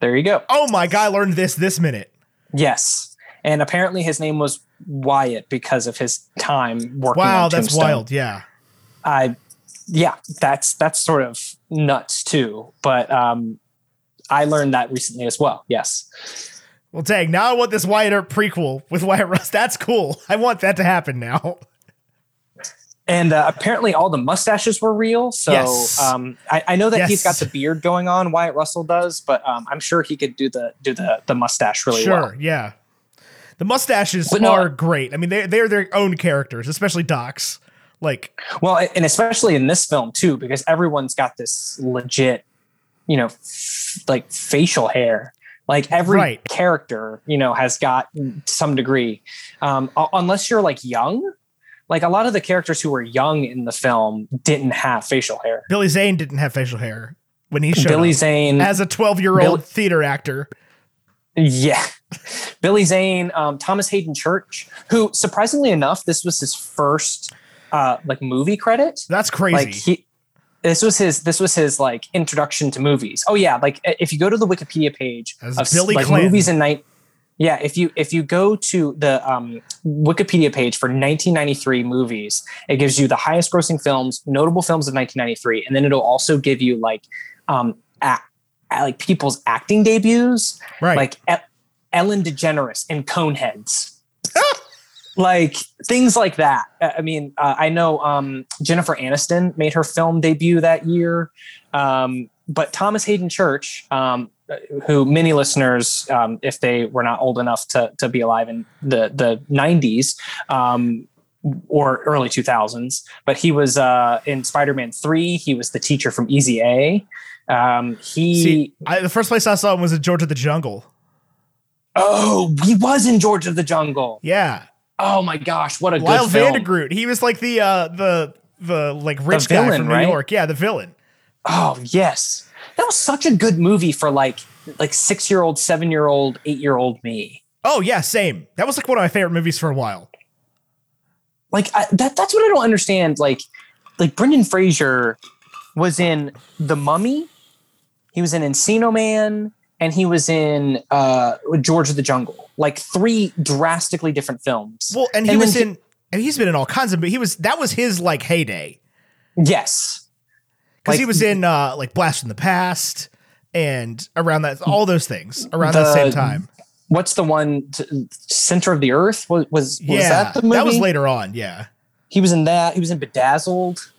There you go. Oh my god, I learned this this minute. Yes. And apparently his name was Wyatt because of his time working Wow, that's Tombstone. wild. Yeah. I yeah, that's that's sort of nuts too. But um I learned that recently as well. Yes. Well, dang. Now I want this Wyatt Earp prequel with Wyatt Russ. That's cool. I want that to happen now. And uh, apparently all the mustaches were real. So Yes. um I, I know that he's got the beard going on, Wyatt Russell does, but um I'm sure he could do the do the the mustache really sure. well. Yeah. The mustaches no, are great. I mean, they they're their own characters, especially Doc's. Like, Well, and especially in this film too, because everyone's got this legit, you know, f- like facial hair. Like every Right. character, you know, has got some degree. Um, unless you're like young, like a lot of the characters who were young in the film didn't have facial hair. Billy Zane didn't have facial hair. when he showed Billy up Zane as a 12 year Bill- old theater actor. Yeah. Billy Zane, um, Thomas Haden Church, who surprisingly enough, this was his first uh, like movie credit. That's crazy. Like he this was his this was his like introduction to movies. Oh yeah, like if you go to the Wikipedia page As of Billy like Clinton. movies in night yeah, if you if you go to the um, Wikipedia page for 1993 movies, it gives you the highest grossing films, notable films of 1993, and then it'll also give you like um, a- a- like people's acting debuts right. like Ellen DeGeneres and Coneheads. like things like that. I mean, uh, I know um, Jennifer Aniston made her film debut that year, um, but Thomas Haden Church, um, who many listeners, um, if they were not old enough to to be alive in the the '90s. Um, or early 2000s, but he was uh, in Spider-Man 3. He was the teacher from Easy A. Um, he See, I, the first place I saw him was in George of the Jungle. Oh, he was in George of the Jungle. Yeah. Oh my gosh, what a Lyle good film. Vandergroot. He was like the uh the the like rich guy villain, from New right? York. Yeah, the villain. Oh yes, that was such a good movie for like like six year old, seven year old, eight year old me. Oh yeah, same. That was like one of my favorite movies for a while. Like I, that. That's what I don't understand. Like like Brendan Fraser was in The Mummy. He was in Encino Man. And he was in uh, George of the Jungle, like three drastically different films. Well, and he And was in and he's been in all kinds of but he was that was his like heyday. yes, Because Like- he was in uh like Blast from the Past and around that all those things around that The- same time. what's the one t- Center of the Earth was was, was yeah. that the movie? That was later on, yeah. he was in that. He was in Bedazzled,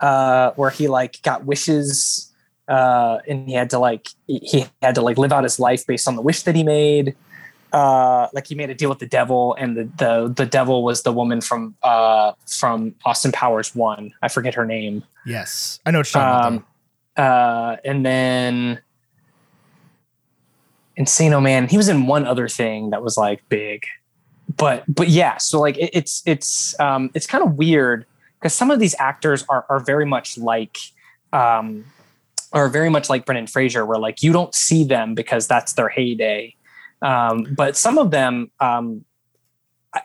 uh, where he like got wishes, uh, and he had to like he had to like live out his life based on the wish that he made. Uh, like he made a deal with the devil, and the the the devil was the woman from uh from Austin Powers one. I forget her name. Yes. I know what Um, uh, and then Encino Man. He was in one other thing that was like big, but but yeah. So like it, it's it's um it's kind of weird because some of these actors are are very much like um are very much like Brendan Fraser, where like you don't see them because that's their heyday. Um, but some of them um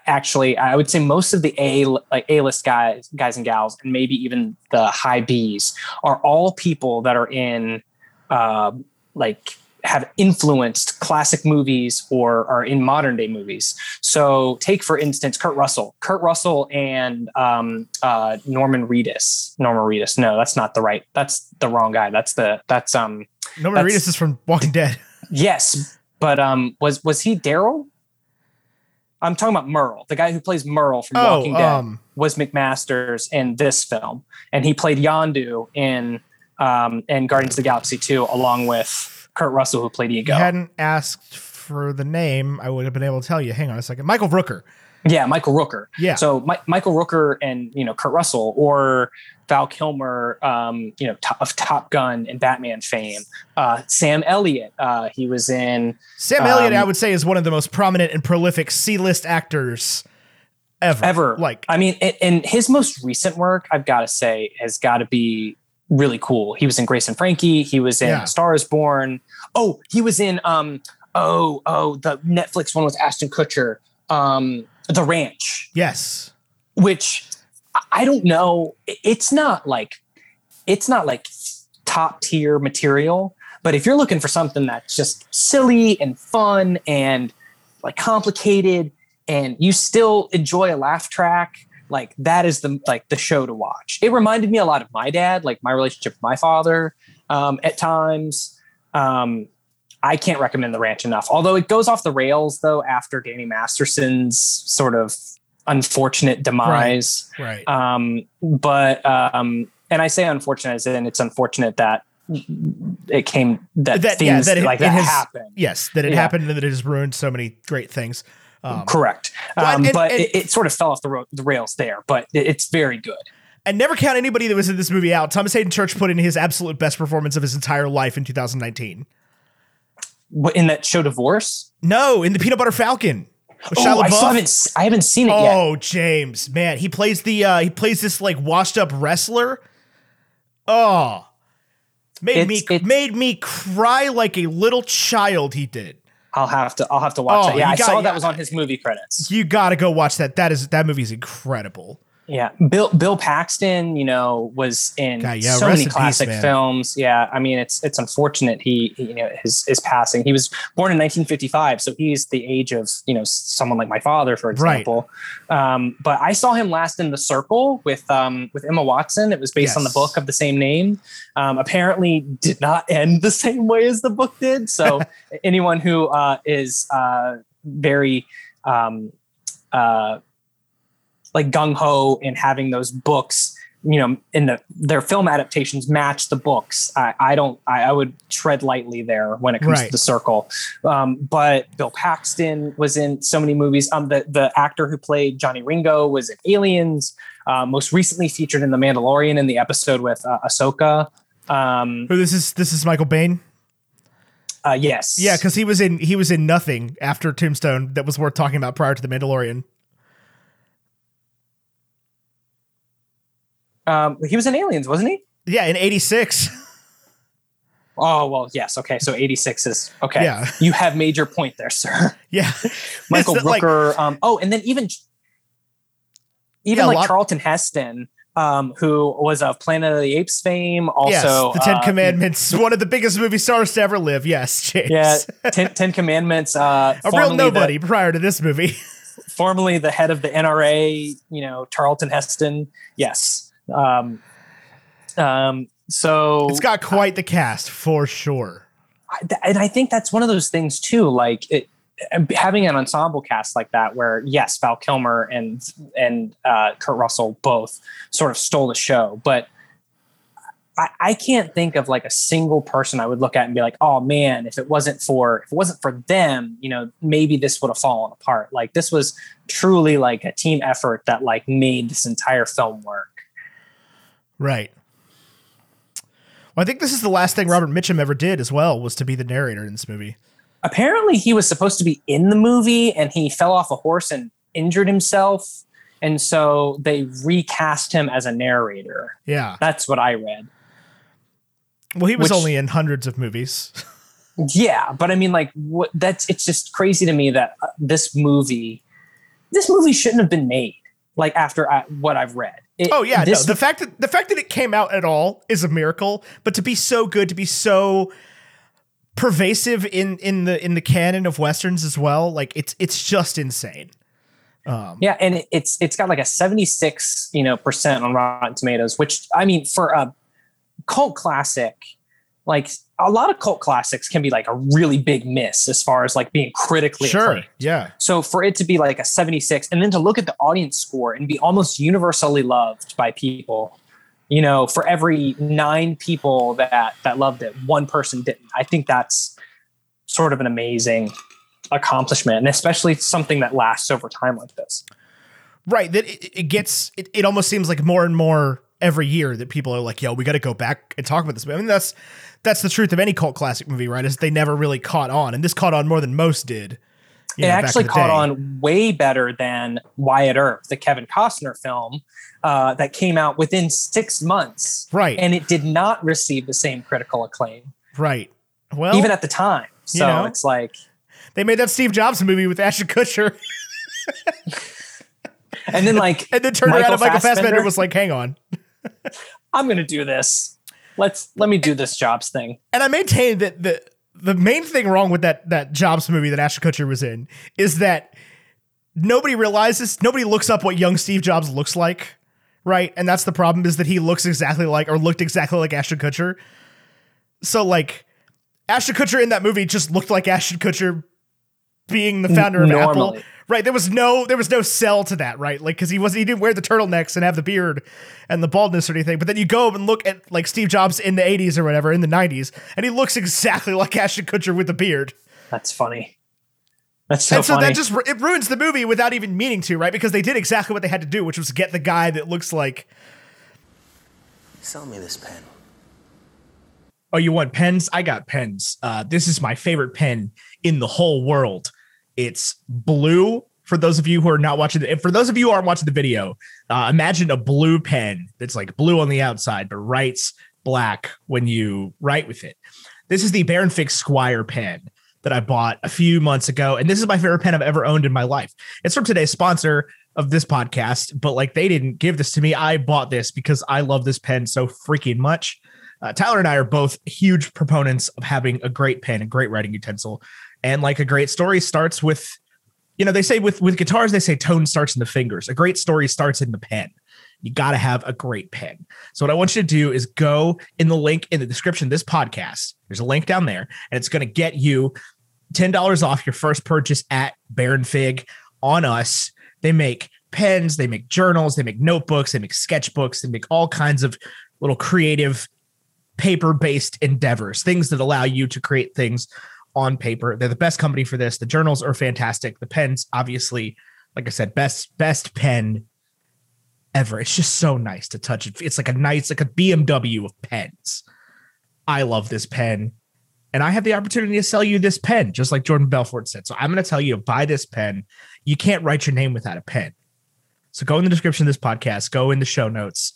actually i would say most of the a like a list guys guys and gals and maybe even the high b's are all people that are in uh, like have influenced classic movies or are in modern day movies. So take for instance kurt russell. Kurt russell and um, uh, norman reedus. Norman reedus. No that's not the right that's the wrong guy. That's the that's um. Norman that's- Reedus is from Walking Dead. yes but um was was he daryl? I'm talking about merle the guy who plays merle from Oh, walking dead um was McMaster's in this film, and he played Yondu in um, in Guardians of the Galaxy 2, along with Kurt Russell, who played you Ego. hadn't asked for the name, I would have been able to tell you. Hang on a second. Michael Rooker. yeah, Michael Rooker. Yeah. So Mi- Michael Rooker and you know Kurt Russell or Val Kilmer, um, you know, to- of Top Gun and Batman fame. Uh, Sam Elliott, uh, he was in. Sam Elliott, Um, I would say, is one of the most prominent and prolific C-list actors ever. ever. Like, I mean, and, and his most recent work, I've got to say, has got to be really cool. He was in Grace and Frankie. He was in Yeah. A Star Is Born. Oh, he was in um oh oh the Netflix one with Ashton Kutcher, um The Ranch, yes. which I- I don't know. It's not like it's not like top tier material, but if you're looking for something that's just silly and fun and like complicated and you still enjoy a laugh track like that is the like the show to watch it reminded me a lot of my dad like my relationship with my father um, at times um, i can't recommend the ranch enough although it goes off the rails though after danny masterson's sort of unfortunate demise Right. um, but um, and I say unfortunate as in it's unfortunate that it came that, That- yeah, things that it- like it that has- happened. yes, that it yeah. happened and that it has ruined so many great things. Um, Correct, um, and- but and- it, it sort of fell off the, ro- the rails there. But it- it's very good. and never count anybody that was in this movie out. Thomas Haden Church put in his absolute best performance of his entire life in 2019. What, in that show, Divorce. No, in the Peanut Butter Falcon. Oh, I haven't. I haven't seen it yet. Oh, James, man, he plays the uh he plays this like washed up wrestler. Oh, Made me It's- it's- made me cry like a little child. He did. I'll have to I'll have to watch Oh, that. Yeah, I got- saw that was on his movie credits. You got to go watch that. That is that movie's incredible. Yeah, Bill Bill Paxton, you know, was in God, yeah, so many in peace, classic films. Yeah, I mean, it's it's unfortunate he, he, you know his his passing. He was born in 1955, so he's the age of you know someone like my father, for Right. example. Um, but I saw him last in The Circle with um, with Emma Watson. It was based on the book of the same name. Um, apparently, did not end the same way as the book did. So anyone who uh, is uh, very um, uh, like gung ho in having those books, you know, in the their film adaptations match the books. I, I don't. I, I would tread lightly there when it comes Right. to the circle. Um, but Bill Paxton was in so many movies. Um, the the actor who played Johnny Ringo was in Aliens. Uh, most recently featured in The Mandalorian in the episode with uh, Ahsoka. Um, Who this is? This is Michael Biehn. uh, yes. Yeah, because he was in he was in nothing after Tombstone that was worth talking about prior to the Mandalorian. Um, he was in Aliens, wasn't he? Yeah, in '86. Oh well, yes. Okay, so eighty six is okay. Yeah. you have made your point there, sir. yeah, Michael like- Rooker. um, oh, and then even even Yeah, like lot- Charlton Heston, um, who was of Planet of the Apes fame. Also, yes, the Ten uh, Commandments, one of the biggest movie stars to ever live. Yes, James. Yeah, Ten, Ten Commandments. Uh, a real nobody The, prior to this movie. formerly the head of the NRA. You know, Charlton Heston. Yes. Um, um, so it's got quite the cast for sure. I- th- and I think that's one of those things too. Like it, having an ensemble cast like that, where yes, Val Kilmer and and uh, Kurt Russell both sort of stole the show, but I, I can't think of like a single person I would look at and be like, oh man, if it wasn't for if it wasn't for them, you know, maybe this would have fallen apart. Like this was truly like a team effort that like made this entire film work. Right. Well, I think this is the last thing Robert Mitchum ever did as well was to be the narrator in this movie. apparently he was supposed to be in the movie and he fell off a horse and injured himself and so they recast him as a narrator Yeah. that's what i read Well, he was Which- only in hundreds of movies. yeah but i mean like what that's it's just crazy to me that uh, this movie this movie shouldn't have been made like after I, what i've read It- Oh yeah, no, the fact that the fact that it came out at all is a miracle. But to be so good, to be so pervasive in in the in the canon of westerns as well, like it's it's just insane. Um, Yeah, and it- it's it's got like a 76, you know, percent on Rotten Tomatoes, which I mean for a cult classic, like a lot of cult classics can be like a really big miss as far as like being critically sure, acclaimed. yeah, So for it to be like a 76 and then to look at the audience score and be almost universally loved by people, you know, for every 9 people that that loved it, one person didn't. I think that's sort of an amazing accomplishment and especially something that lasts over time like this. right. That it, it gets it, it almost seems like more and more every year that people are like, yo, we got to go back and talk about this. I mean, that's that's the truth of any cult classic movie, right? Is they never really caught on, and this caught on more than most did. you it know, actually caught day. on way better than Wyatt Earp, the Kevin Costner film uh, that came out within six months. Right. And it did not receive the same critical acclaim, right. Well, even at the time. So know. it's like, they made that Steve Jobs movie with Ashton Kutcher, and then like, and then turned around Michael and Michael Fassbender Fassbender? was like, "Hang on." I'm going to do this. Let's let me do this Jobs thing. And I maintain that the the main thing wrong with that that Jobs movie that Ashton Kutcher was in is that nobody realizes, nobody looks up what young Steve Jobs looks like, right? And that's the problem is that he looks exactly like or looked exactly like Ashton Kutcher. So like Ashton Kutcher in that movie just looked like Ashton Kutcher being the founder of Apple. Normally. Right. There was no there was no sell to that, right? Like cuz he wasn't he didn't wear the turtlenecks and have the beard and the baldness or anything. But then you go and look at like Steve Jobs in the 80s or whatever, in the 90s, and he looks exactly like Ashton Kutcher with the beard. That's funny. That's so funny. and so funny. that just it ruins the movie without even meaning to, right? Because they did exactly what they had to do, which was get the guy that looks like Sell me this pen. Oh, you want pens? I got pens. Uh, this is my favorite pen in the whole world. It's blue. For those of you who are not watching, the, for those of you who aren't watching the video, uh, imagine a blue pen that's like blue on the outside, but writes black when you write with it. This is the Baron Fig Squire pen that I bought a few months ago, and this is my favorite pen I've ever owned in my life. It's from today's sponsor of this podcast, but like they didn't give this to me. I bought this because I love this pen so freaking much. Uh, Tyler and I are both huge proponents of having a great pen, a great writing utensil, and like a great story starts with, you know, they say with with guitars they say tone starts in the fingers. A great story starts in the pen. You got to have a great pen. So what I want you to do is go in the link in the description of this podcast. There's a link down there, and it's going to get you ten dollars off your first purchase at Baron Fig on us. They make pens, they make journals, they make notebooks, they make sketchbooks, they make all kinds of little creative paper based endeavors, things that allow you to create things on paper. They're the best company for this. The journals are fantastic. The pens, obviously, like I said, best best pen ever. It's just so nice to touch it. It's like a nice, like a BMW of pens. I love this pen. And I have the opportunity to sell you this pen, just like Jordan Belfort said. So I'm going to tell you buy this pen. You can't write your name without a pen. So go in the description of this podcast, go in the show notes,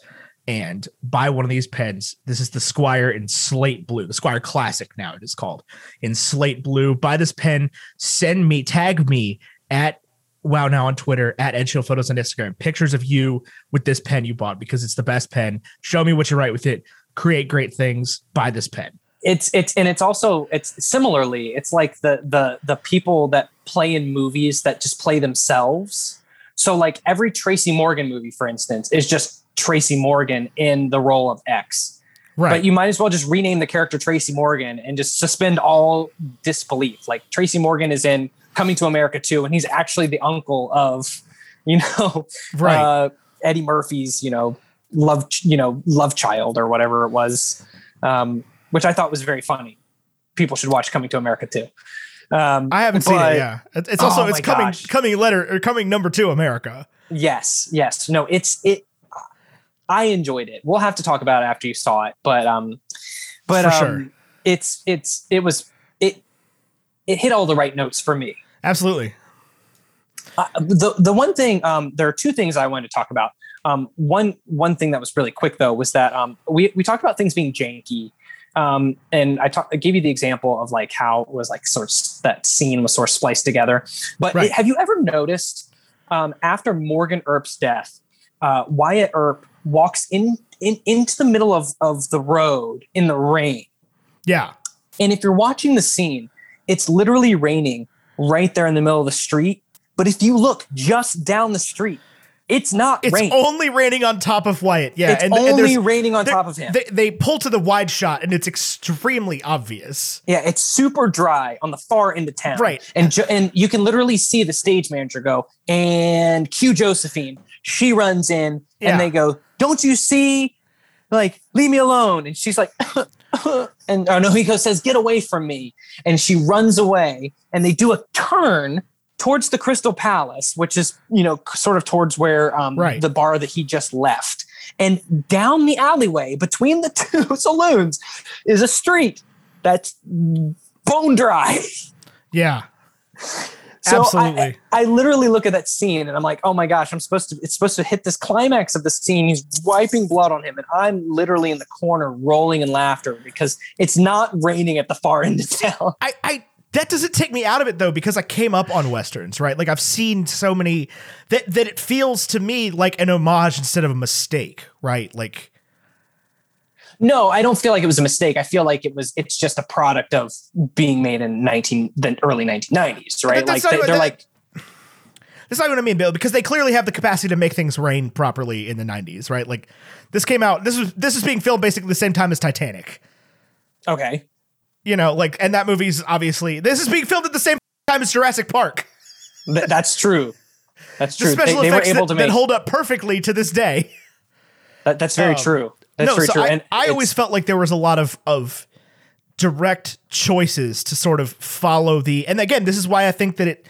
and buy one of these pens. This is the Squire in slate blue, the Squire Classic now it is called in slate blue. Buy this pen, send me, tag me at Wow Now on Twitter, at Ed Shield Photos on Instagram, pictures of you with this pen you bought because it's the best pen. Show me what you write with it. Create great things. Buy this pen. it's it's and it's also it's similarly it's like the the the people that play in movies that just play themselves so like every tracy morgan movie for instance is just tracy morgan in the role of x Right. but you might as well just rename the character tracy morgan and just suspend all disbelief like tracy morgan is in coming to america too, and he's actually the uncle of you know Right. uh, eddie murphy's you know love you know love child or whatever it was um, which I thought was very funny. People should watch Coming to America too. Um, I haven't seen it. Yeah, it's also Oh it's coming gosh. coming letter or coming number two America. Yes, yes. No, it's it. I enjoyed it. We'll have to talk about it after you saw it, but um, but um, sure. it's it's it was it it hit all the right notes for me. Absolutely. Uh, the the one thing um, there are two things I wanted to talk about. Um, one one thing that was really quick though was that um, we we talked about things being janky, um, and I, talk, I gave you the example of like how it was like sort of that scene was sort of spliced together. But Right. have you ever noticed um, after Morgan Earp's death, uh, Wyatt Earp walks in, in into the middle of of the road in the rain, Yeah. and if you're watching the scene, it's literally raining right there in the middle of the street. But if you look just down the street, it's not It's raining. only raining on top of Wyatt. Yeah, it's and, and only there's- raining on top of him. They, they pull to the wide shot, and it's extremely obvious. yeah, it's super dry on the far end of town. Right. And jo- and you can literally see the stage manager go and cue Josephine. She runs in Yeah. and they go, "Don't you see? Like, leave me alone." And she's like, and no, he goes says, "Get away from me!" And she runs away. And they do a turn towards the Crystal Palace, which is you know sort of towards where um, Right. the bar that he just left. And down the alleyway between the two saloons is a street that's bone dry. Yeah. So Absolutely. I, I literally look at that scene and I'm like, oh my gosh, I'm supposed to, it's supposed to hit this climax of the scene. He's wiping blood on him. And I'm literally in the corner rolling in laughter because it's not raining at the far end of town. I, I that doesn't take me out of it though because I came up on westerns, right? Like I've seen so many that that it feels to me like an homage instead of a mistake, right? Like No, I don't feel like it was a mistake. I feel like it was, it's just a product of being made in 19, the early 1990s, right? that's Like they, they're that- like, that's not what I mean, Bill, because they clearly have the capacity to make things rain properly in the '90s, right? Like this came out. This was this is being filmed basically the same time as Titanic. okay. You know, like, and that movie's obviously this is being filmed at the same time as Jurassic Park. Th- that's true. That's The true. They, special they were effects able that, to that hold up perfectly to this day. that. That's very um, true. That's no, so true. I, and I always felt like there was a lot of of direct choices to sort of follow the and again this is why I think that it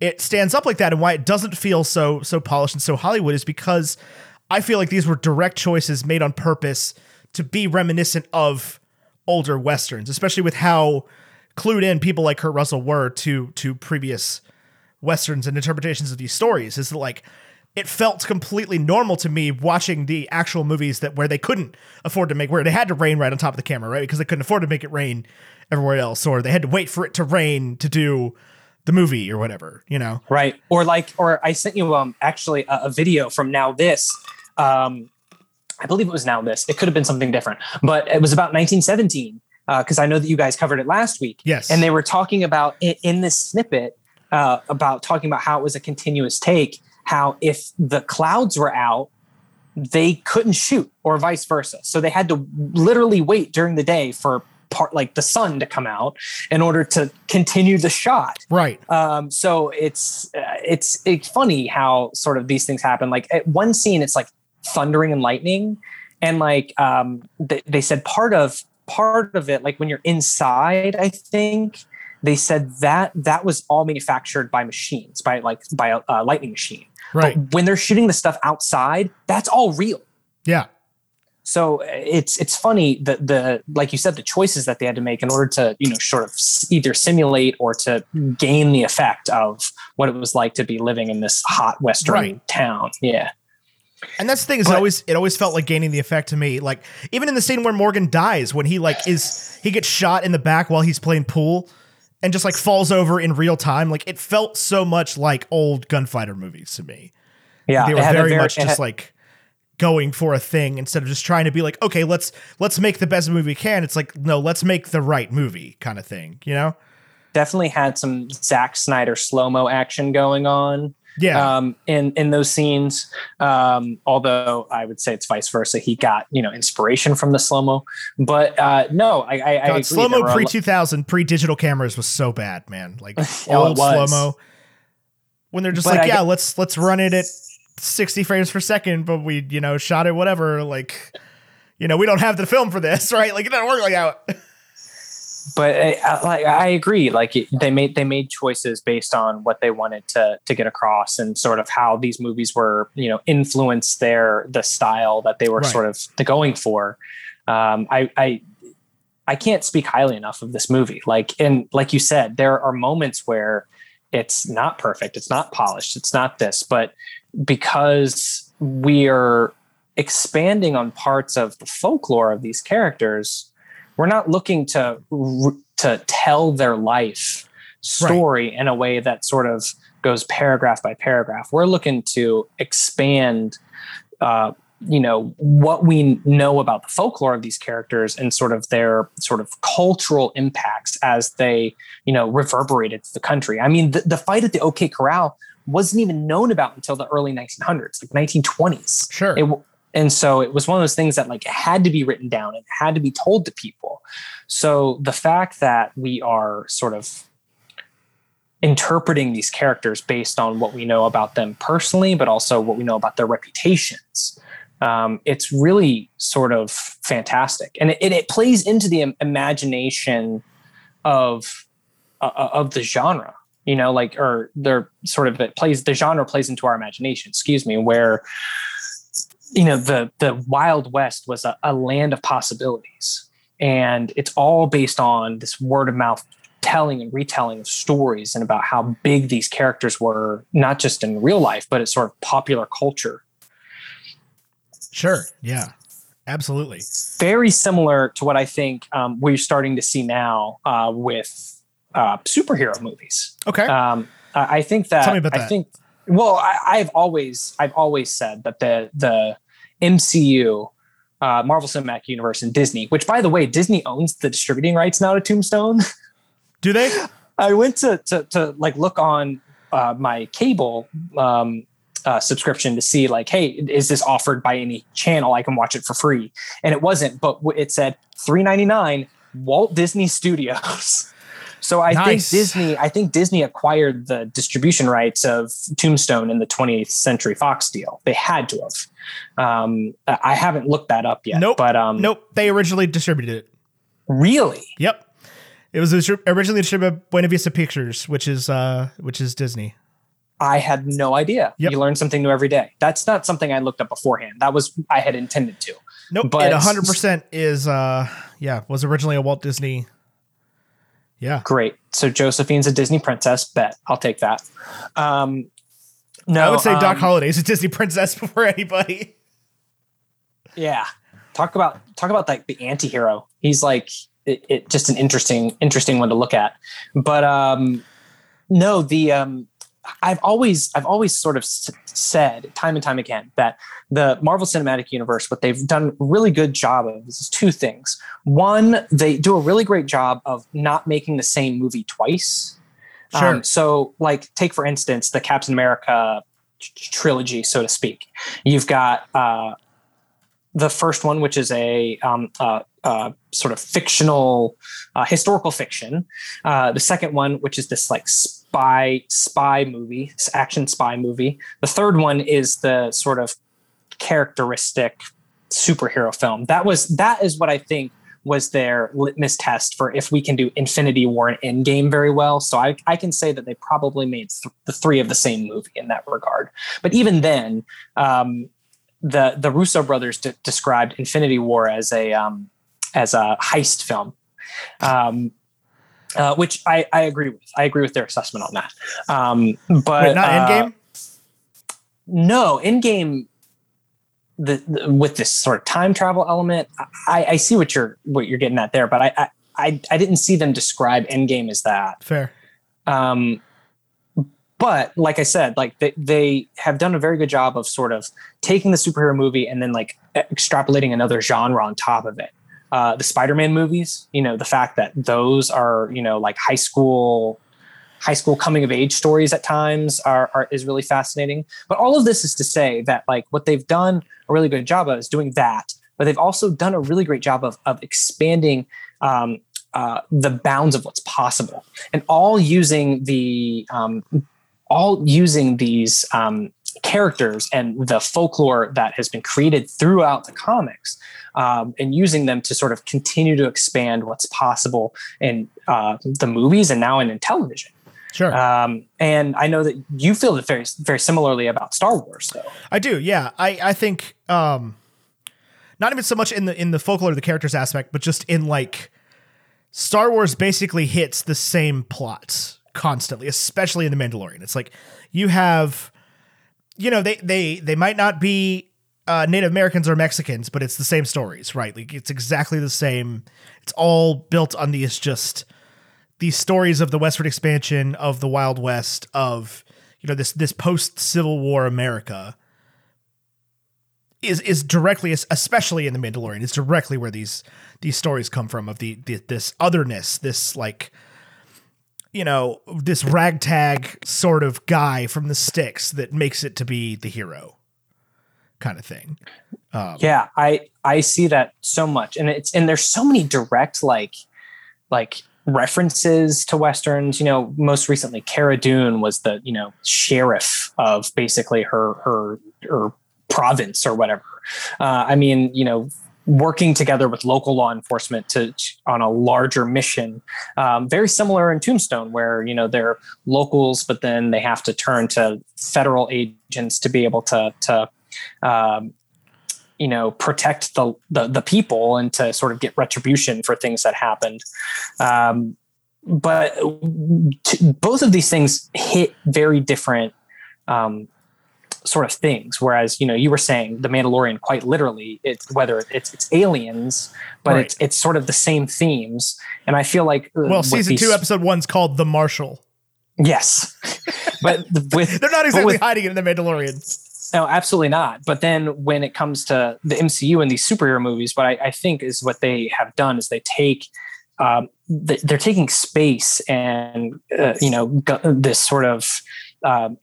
it stands up like that and why it doesn't feel so so polished and so Hollywood is because I feel like these were direct choices made on purpose to be reminiscent of older westerns, especially with how clued in people like Kurt Russell were to to previous westerns and interpretations of these stories. Is that like it felt completely normal to me watching the actual movies that where they couldn't afford to make where they had to rain right on top of the camera, right? Because they couldn't afford to make it rain everywhere else, or they had to wait for it to rain to do the movie or whatever, you know? Right. Or like, or I sent you um actually a, a video from Now This. Um, I believe it was Now This. It could have been something different, but it was about 1917 because uh, I know that you guys covered it last week. Yes. And they were talking about in, in this snippet uh, about talking about how it was a continuous take. How if the clouds were out, they couldn't shoot, or vice versa. So they had to literally wait during the day for part like the sun to come out in order to continue the shot Right. um so it's uh, it's it's funny how sort of these things happen like at one scene it's like thundering and lightning and like um they, they said part of part of it like when you're inside i think they said that that was all manufactured by machines by like by a, a lightning machine Right. but when they're shooting the stuff outside that's all real Yeah. so eh, it's it's funny that the like you said the choices that they had to make in order to you know sort of either simulate or to gain the effect of what it was like to be living in this hot western Right. town. Yeah, And that's the thing is it But- always it always felt like gaining the effect to me. Like even in the scene where Morgan dies, when he like is he gets shot in the back while he's playing pool and just like falls over in real time. Like it felt so much like old gunfighter movies to me. yeah. they were a very, much just had- like going for a thing instead of just trying to be like, okay, let's let's make the best movie we can. It's like, no, let's make the right movie kind of thing, you know? definitely had some Zack Snyder slow mo action going on. Yeah. um, in in those scenes. Um, although I would say it's vice versa. He got you know inspiration from the slow mo, but uh, no, I, I, I slow mo pre-2000 pre digital cameras was so bad, man. Like old slow mo When they're just But like, I yeah, get- let's let's run it at sixty frames per second, but we you know shot it whatever. Like, you know, we don't have the film for this, right? Like it doesn't work like that. But I, I- like I agree. Like it, they made they made choices based on what they wanted to to get across, and sort of how these movies were, you know, influenced their the style that they were Right. sort of going for. Um, I I I can't speak highly enough of this movie. Like and like you said, there are moments where it's not perfect, it's not polished, it's not this, but because we are expanding on parts of the folklore of these characters we're not looking to to tell their life story in a way that sort of goes paragraph by paragraph. We're looking to expand uh, you know what we know about the folklore of these characters and sort of their sort of cultural impacts as they you know reverberated to the country. I mean the, the fight at the ok corral wasn't even known about until the early 1900s like 1920s Sure. it, and so it was one of those things that like had to be written down. And had to be told to people. So the fact that we are sort of interpreting these characters based on what we know about them personally but also what we know about their reputations um, it's really sort of fantastic. And it, it plays into the im- imagination of uh, of the genre you know like or they're sort of it plays the genre plays into our imagination excuse me where you know the the wild west was a, a land of possibilities and it's all based on this word of mouth telling and retelling of stories and about how big these characters were not just in real life but it's sort of popular culture Sure. Yeah. Absolutely. very similar to what i think um, we're starting to see now uh, with uh, superhero movies Okay. um, I I think that Tell me about I that. think well, I, I've always I've always said that the the MCU, uh, Marvel Cinematic Universe, and Disney, which by the way, Disney owns the distributing rights now to Tombstone. Do they? I went to to, to like look on uh, my cable um, uh, subscription to see like, hey, is this offered by any channel I can watch it for free? And it wasn't, but it said three ninety nine Walt Disney Studios. So I Nice. think Disney, I think Disney acquired the distribution rights of Tombstone in the 20th Century Fox deal. They had to have. Um, I haven't looked that up yet. Nope. But um, Nope. They originally distributed it. really, Yep. It was originally distributed by Buena Vista Pictures, which is uh which is Disney. I had no idea. Yep. You learn something new every day. That's not something I looked up beforehand. That was I had intended to. Nope. But- it 100% is uh yeah, was originally a Walt Disney. Yeah. Great. So Josephine's a Disney princess. Bet I'll take that. Um, No, I would say Doc um, Holliday's a Disney princess before anybody. Yeah. Talk about talk about like the anti-hero. He's like it, it just an interesting interesting one to look at. But um no, the um I've always I've always sort of s- said time and time again that the Marvel Cinematic Universe what they've done a really good job of is two things. One, they do a really great job of not making the same movie twice. Sure. Um, so, like, take for instance the Captain America t- trilogy, so to speak. You've got uh, the first one, which is a um, uh, uh, sort of fictional, uh, historical fiction. Uh, the second one, which is this like spy spy movie, action spy movie. The third one is the sort of characteristic superhero film. That was that is what I think was their litmus test for if we can do Infinity War and Endgame very well. So I, I can say that they probably made th- the three of the same movie in that regard. But even then, um, the the Russo brothers de- described Infinity War as a um, as a heist film, um, uh, which I, I agree with. I agree with their assessment on that. Um, but Wait, not uh, Endgame? no, Endgame. The, the with this sort of time travel element, I, I see what you're what you're getting at there, but I, I I I didn't see them describe Endgame as that. Fair. Um, but like I said, like they, they have done a very good job of sort of taking the superhero movie and then like extrapolating another genre on top of it. Uh, the Spider-Man movies, you know, the fact that those are, you know, like high school, high school coming of age stories at times are, are is really fascinating. But all of this is to say that like what they've done a really good job of is doing that, but they've also done a really great job of of expanding um, uh, the bounds of what's possible, and all using the um, all using these um, characters and the folklore that has been created throughout the comics, um, and using them to sort of continue to expand what's possible in uh, the movies and now in, television. Sure. Um, and I know that you feel it very, very similarly about Star Wars, though. I do, yeah. I I think um not even so much in the in the folklore of the characters aspect, but just in like Star Wars basically hits the same plots constantly, especially in the Mandalorian. It's like you have you know, they they they might not be uh, Native Americans or Mexicans, but it's the same stories, right? Like it's exactly the same. It's all built on these just these stories of the westward expansion of the Wild West of you know this this post Civil War America is is directly especially in the Mandalorian is directly where these these stories come from of the, the this otherness this like you know this ragtag sort of guy from the sticks that makes it to be the hero kind of thing yeah, I I see that so much, and it's and there's so many direct like like references to westerns. You know, most recently, Cara Dune was the you know sheriff of basically her her her province or whatever. Uh, I mean, you know, working together with local law enforcement to on a larger mission. Um, very similar in Tombstone, where you know they're locals, but then they have to turn to federal agents to be able to to um, you know protect the, the the people and to sort of get retribution for things that happened. Um, but t- both of these things hit very different um, sort of things. Whereas, you know, you were saying the Mandalorian, quite literally, it's whether it's it's aliens, but Right. it's it's sort of the same themes. And I feel like uh, well season these- two episode one's called the Marshal yes, but with they're not exactly with- hiding it in the Mandalorian No, absolutely not. But then when it comes to the MCU and these superhero movies, what I, I think is what they have done is they take, um, they're taking space and uh, you know this sort of um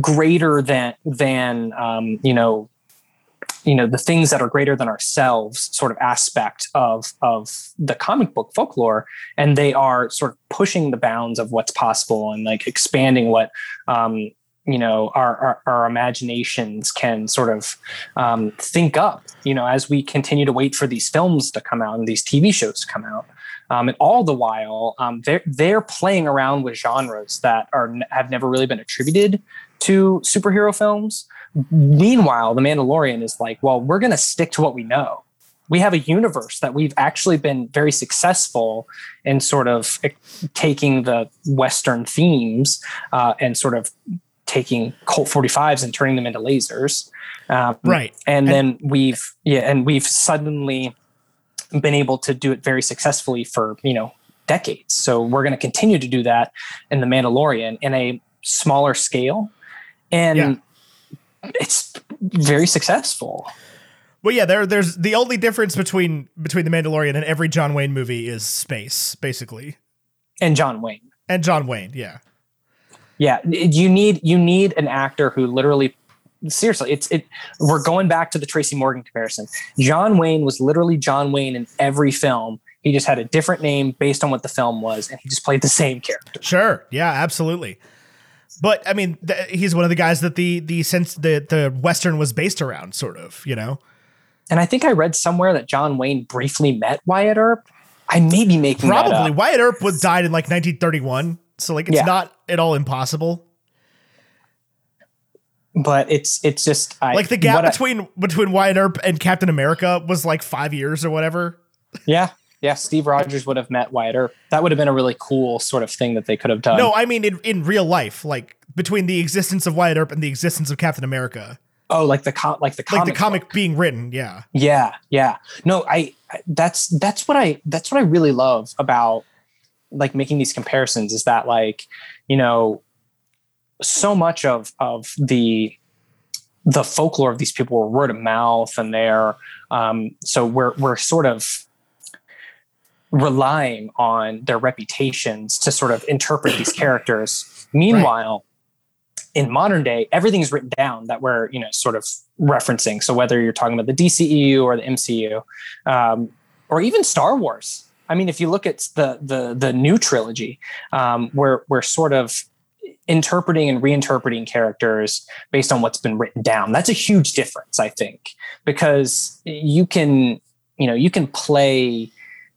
greater than than um, you know you know the things that are greater than ourselves sort of aspect of of the comic book folklore and they are sort of pushing the bounds of what's possible and like expanding what um you know our our, our imaginations can sort of um, think up you know as we continue to wait for these films to come out and these tv shows to come out. Um, and all the while um, they're they're playing around with genres that are have never really been attributed to superhero films. Meanwhile the mandalorian is like well we're going to stick to what we know. We have a universe that we've actually been very successful in sort of taking the western themes uh, and sort of taking Colt 45s and turning them into lasers. Um, Right. And, And- then we've yeah, and we've suddenly been able to do it very successfully for you know decades. So we're going to continue to do that in the Mandalorian in a smaller scale, and Yeah. it's very successful. Well, yeah, there there's the only difference between between the Mandalorian and every John Wayne movie is space, basically. And John Wayne. And John Wayne, yeah. Yeah, you need you need an actor who literally seriously it's it we're going back to the Tracy Morgan comparison. John Wayne was literally John Wayne in every film. He just had a different name based on what the film was and he just played the same character. Sure. Yeah, absolutely. But I mean, th- he's one of the guys that the the sense the the western was based around, sort of. You know. And I think I read somewhere that John Wayne briefly met Wyatt Earp. I may be making that Probably up. Wyatt Earp was died in like 1931, so like it's Yeah. not at all impossible. but it's it's just I, Like the gap what I- between between Wyatt Earp and Captain America was like five years or whatever. yeah yeah Steve Rogers would have met Wyatt Earp. That would have been a really cool sort of thing that they could have done. No, I mean in, in real life, like between the existence of Wyatt Earp and the existence of Captain America, oh, like the com- like the like comic the comic being written. Yeah, Yeah, yeah. No, I I- that's that's what I that's what I really love about like making these comparisons is that like, you know, so much of of the the folklore of these people were word of mouth and they're um so we're we're sort of relying on their reputations to sort of interpret these characters. Meanwhile, in modern day, everything's written down that we're you know sort of referencing. So whether you're talking about the DCEU or the MCU, um, or even Star Wars. I mean, if you look at the the the new trilogy, um, we're we're sort of interpreting and reinterpreting characters based on what's been written down. That's a huge difference, I think, because you can you know you can play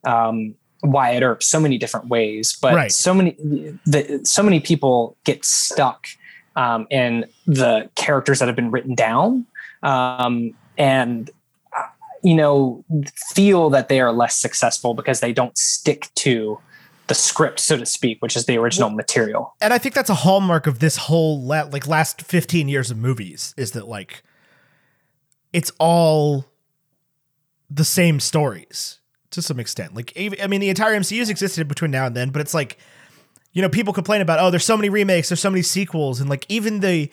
um, Wyatt Earp so many different ways, but Right. so many the, so many people get stuck um, in the characters that have been written down, um, and you know feel that they are less successful because they don't stick to the script, so to speak, which is the original material. and I think that's a hallmark of this whole la- like last 15 years of movies is that like it's all the same stories to some extent. Like I mean the entire MCU's existed between now and then, but it's like you know people complain about oh there's so many remakes, there's so many sequels and like even the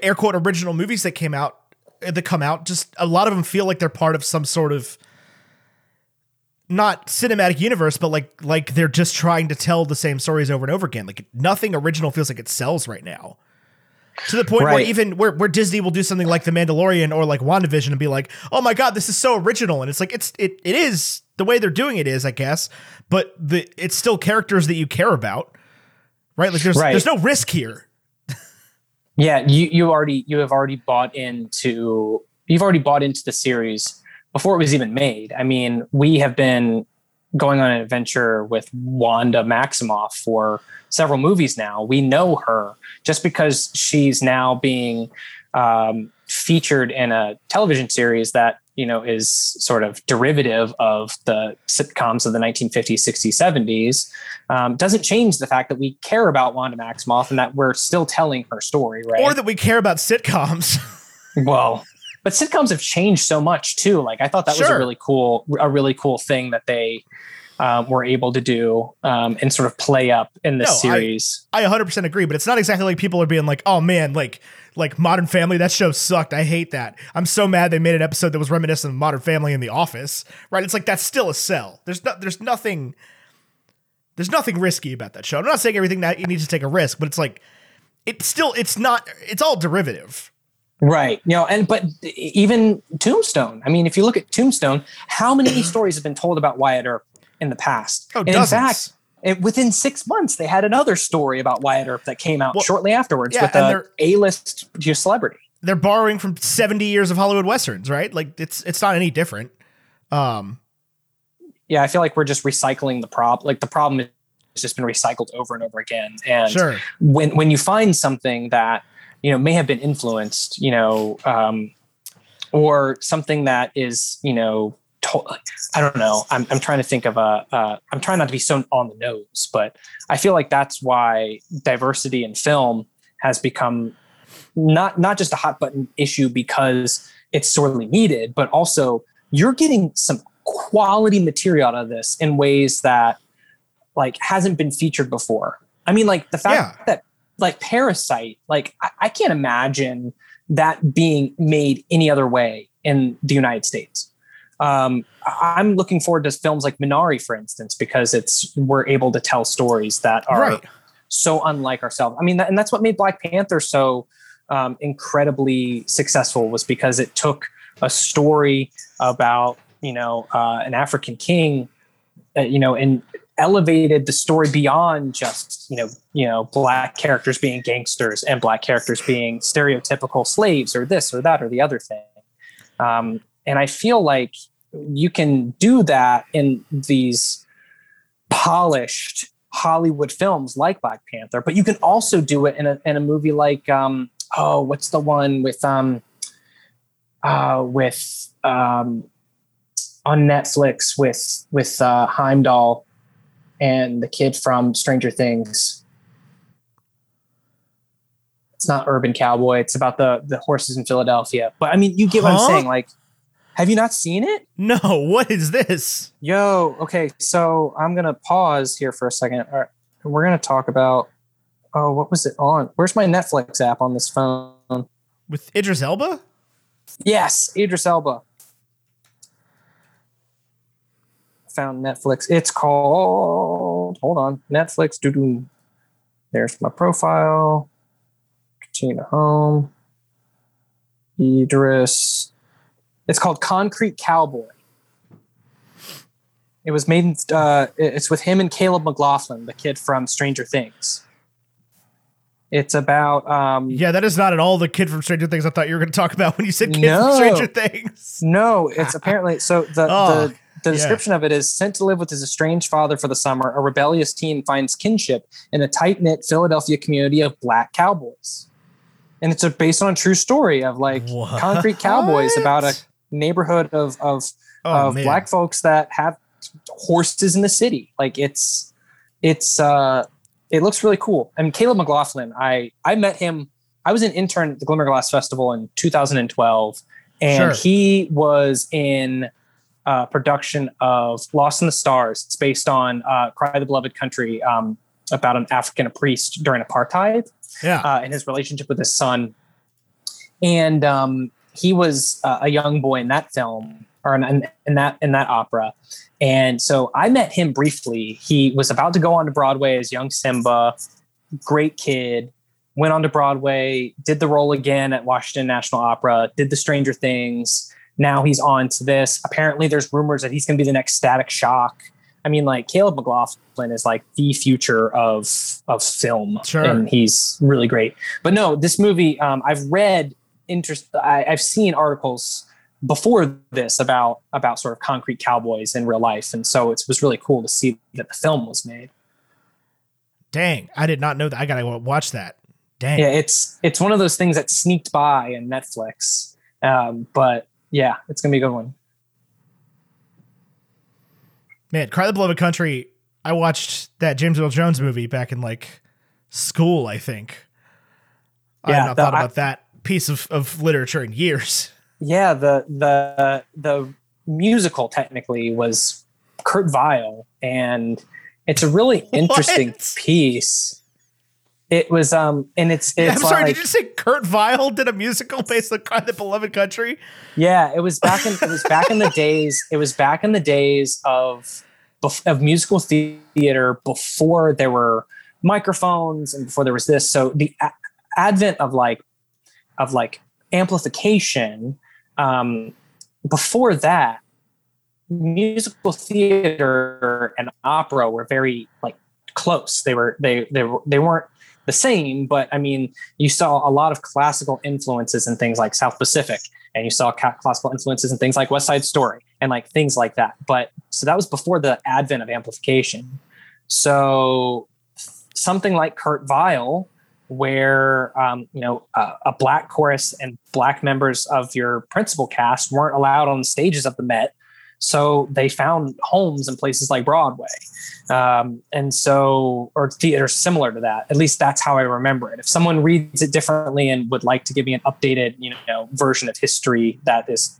air quote original movies that came out Uh, that come out just a lot of them feel like they're part of some sort of not cinematic universe, but like like they're just trying to tell the same stories over and over again. Like nothing original feels like it sells right now. To the point where even where, where Disney will do something like The Mandalorian or like WandaVision and be like, oh my god, this is so original. And it's like it's it it is the way they're doing it is, I guess, but the it's still characters that you care about. Right? Like there's Right. there's no risk here. Yeah, you you already you have already bought into you've already bought into the series before it was even made. I mean, we have been going on an adventure with Wanda Maximoff for several movies now. We know her just because she's now being um, featured in a television series that you know is sort of derivative of the sitcoms of the 1950s, 60s, 70s. Um, doesn't change the fact that we care about Wanda Maximoff and that we're still telling her story, right? Or that we care about sitcoms. well, but sitcoms have changed so much too. Like I thought that was a really cool, a really cool thing that they um, were able to do um, and sort of play up in this No, I- series. I 100% agree, but it's not exactly like people are being like, "Oh man, like like Modern Family, that show sucked. I hate that. I'm so mad they made an episode that was reminiscent of Modern Family in The Office." Right? It's like that's still a sell. There's no, there's nothing there's nothing risky about that show. I'm not saying everything that you need to take a risk, but it's like it's still it's not it's all derivative. Right. You know, and but even Tombstone. I mean, if you look at Tombstone, how many stories have been told about Wyatt Earp in the past? Oh, and in fact, it, within six months, they had another story about Wyatt Earp that came out Well, shortly afterwards yeah, with and a A-list celebrity. They're borrowing from 70 years of Hollywood westerns, right? Like it's it's not any different. Um Yeah, I feel like we're just recycling the prop. Like the problem has just been recycled over and over again. And sure. when when you find something that you know may have been influenced you know um, or something that is you know i don't know I'm, I'm trying to think of a uh, i'm trying not to be so on the nose but i feel like that's why diversity in film has become not not just a hot button issue because it's sorely needed, but also you're getting some quality material out of this in ways that like hasn't been featured before. I mean, like the fact Yeah. that like Parasite, like I, I can't imagine that being made any other way in the United States. Um, I'm looking forward to films like Minari, for instance, because it's we're able to tell stories that are Right. so unlike ourselves. I mean, that, and that's what made Black Panther so um, incredibly successful was because it took a story about you know uh, an African king, uh, you know, and elevated the story beyond just you know you know black characters being gangsters and black characters being stereotypical slaves or this or that or the other thing. Um, and I feel like you can do that in these polished Hollywood films like Black Panther, but you can also do it in a in a movie like um oh what's the one with um uh with um on Netflix with with uh Heimdall and the kid from Stranger Things. It's not Urban Cowboy. It's about the the horses in Philadelphia. But I mean, you get what I'm saying. Like, have you not seen it? No, what is this? Yo, okay, so I'm gonna pause here for a second. All right, we're gonna talk about. Oh, what was it on? Where's my Netflix app on this phone? With Idris Elba? Yes, Idris Elba. Found Netflix. It's called. Hold on, Netflix. Doo doo. There's my profile. Continue to home. Idris. It's called Concrete Cowboy. It was made. in- Uh, it's with him and Caleb McLaughlin, the kid from Stranger Things. It's about. Um, Yeah, that is not at all the kid from Stranger Things I thought you were going to talk about when you said kid No. from Stranger Things. No, it's apparently so. The Oh, the, the yeah. description of it is sent to live with his estranged father for the summer. A rebellious teen finds kinship in a tight knit Philadelphia community of black cowboys, and it's a, based on a true story of like What? concrete cowboys about a neighborhood of of, Oh, of man. black folks that have horses in the city. Like it's it's uh it looks really cool. And Caleb McLaughlin, I I met him. I was an intern at the Glimmerglass Festival in 2012, and Sure. he was in uh, production of Lost in the Stars. It's based on uh, Cry the Beloved Country, um, about an African priest during apartheid Yeah. uh, and his relationship with his son. And um, he was uh, a young boy in that film or in, in, that in that opera. And so I met him briefly. He was about to go on to Broadway as young Simba, great kid. Went on to Broadway, did the role again at Washington National Opera, did the Stranger Things. Now he's on to this. Apparently, there's rumors that he's going to be the next Static Shock. I mean, like Caleb McLaughlin is like the future of of film, Sure. and he's really great. But no, this movie, um, I've read interest. I, I've seen articles before this about about sort of concrete cowboys in real life, and so it was really cool to see that the film was made. Dang, I did not know that. I got to watch that. Dang. Yeah, it's it's one of those things that sneaked by in Netflix, um, but yeah, it's gonna be a good one. Man, Cry the Beloved Country. I watched that James Earl Jones movie back in like school, I think. I Yeah, have not the- thought I- about that piece of, of literature in years. Yeah, the the the musical technically was Kurt Weill, and it's a really interesting What? piece. It was um, and it's Yeah, I'm sorry, like did you say Kurt Weill did a musical based on the Beloved Country? yeah, it was back in it was back in the days. It was back in the days of of musical theater before there were microphones and before there was this. So the a- advent of like of like amplification um, before that musical theater and opera were very like close. They were they they, were, they weren't the same but i mean you saw a lot of classical influences in things like south pacific and you saw classical influences in things like west side story and like things like that. But so that was before the advent of amplification. So something like kurt Weill, where um, you know uh, a black chorus and black members of your principal cast weren't allowed on stages of the Met So they found homes in places like Broadway. Um, and so, or theaters similar to that. At least that's how I remember it. If someone reads it differently and would like to give me an updated, you know, version of history that is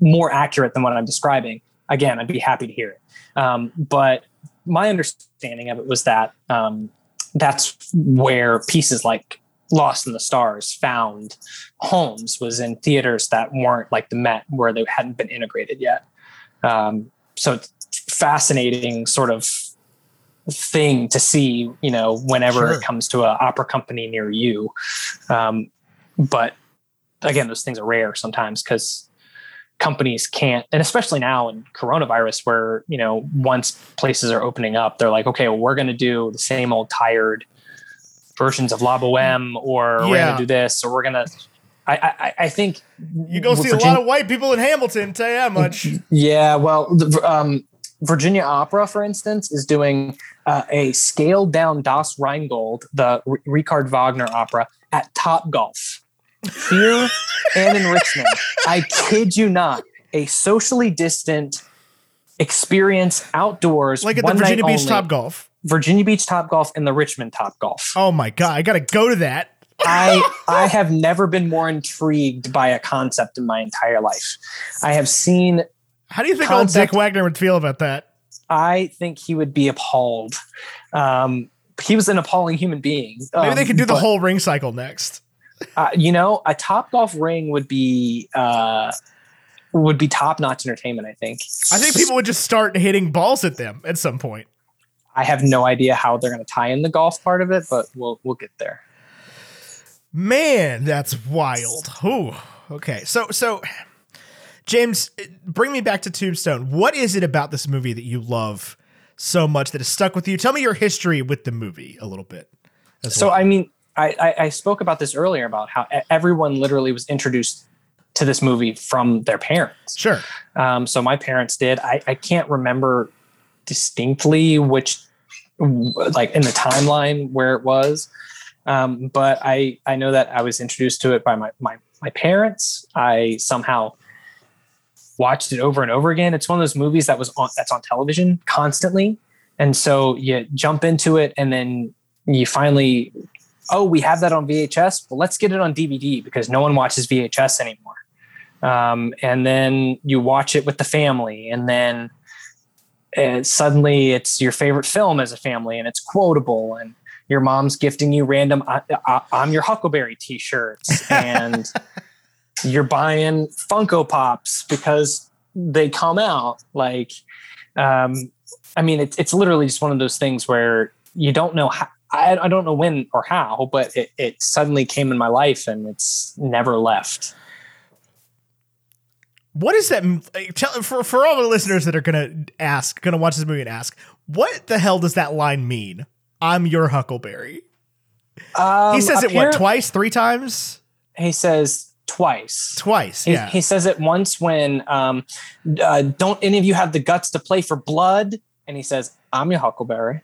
more accurate than what I'm describing, again, I'd be happy to hear it. Um, but my understanding of it was that um, that's where pieces like Lost in the Stars found homes was in theaters that weren't like the Met, where they hadn't been integrated yet. Um, so it's fascinating sort of thing to see, you know, whenever sure. it comes to an opera company near you. Um, but again, those things are rare sometimes because companies can't, and especially now in coronavirus, where you know once places are opening up, they're like, okay, well, we're going to do the same old tired versions of La Boheme, or yeah. we're going to do this, or we're going to. I, I, I think you go see Virginia, a lot of white people in Hamilton. Tell you that much. Yeah, well, the, um, Virginia Opera, for instance, is doing uh, a scaled down Das Rheingold, the R- Richard Wagner opera, at Top Golf here and in Richmond. I kid you not, a socially distant experience outdoors, like at the Virginia Beach Top Golf. Virginia Beach Top Golf and the Richmond Top Golf. Oh my god, I got to go to that. I I have never been more intrigued by a concept in my entire life. I have seen. How do you think concept, old Dick Wagner would feel about that? I think he would be appalled. Um, he was an appalling human being. Maybe um, they could do the whole ring cycle next. Uh, you know, a top golf ring would be uh, would be top notch entertainment. I think. I think people would just start hitting balls at them at some point. I have no idea how they're going to tie in the golf part of it, but we'll we'll get there. Man, that's wild. Ooh, okay. So so James, bring me back to Tombstone. What is it about this movie that you love so much that has stuck with you? Tell me your history with the movie a little bit. So well. I mean, I, I spoke about this earlier about how everyone literally was introduced to this movie from their parents. Sure. Um, so my parents did. I, I can't remember distinctly which, like in the timeline where it was, um, but I I know that I was introduced to it by my my my parents. I somehow watched it over and over again. It's one of those movies that was on that's on television constantly, and so you jump into it, and then you finally oh, we have that on VHS. Well, let's get it on DVD because no one watches VHS anymore. Um, and then you watch it with the family, and then uh, suddenly it's your favorite film as a family, and it's quotable, and your mom's gifting you random I, am your Huckleberry T-shirts, and you're buying Funko Pops because they come out. Like, um, I mean, it's it's literally just one of those things where you don't know how I, I don't know when or how, but it, it suddenly came in my life and it's never left. What is that? Tell, for for all the listeners that are gonna ask, gonna watch this movie and ask, what the hell does that line mean? I'm your Huckleberry. Um, he says it what twice, three times. He says twice. Twice. Yeah. He, he says it once when um, uh, don't any of you have the guts to play for blood, and he says, "I'm your Huckleberry."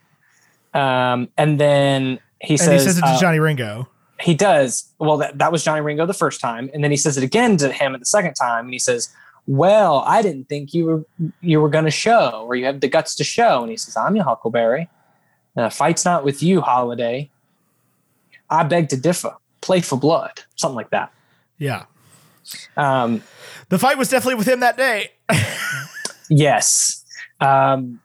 Um, and then he and says, he says it to uh, Johnny Ringo. He does. Well, that, that was Johnny Ringo the first time, and then he says it again to him at the second time, and he says, "Well, I didn't think you were you were going to show, or you have the guts to show." And he says, "I'm your Huckleberry. Uh, fight's not with you, Holliday. I beg to differ. Play for blood, something like that." Yeah. Um, the fight was definitely with him that day. yes. Um,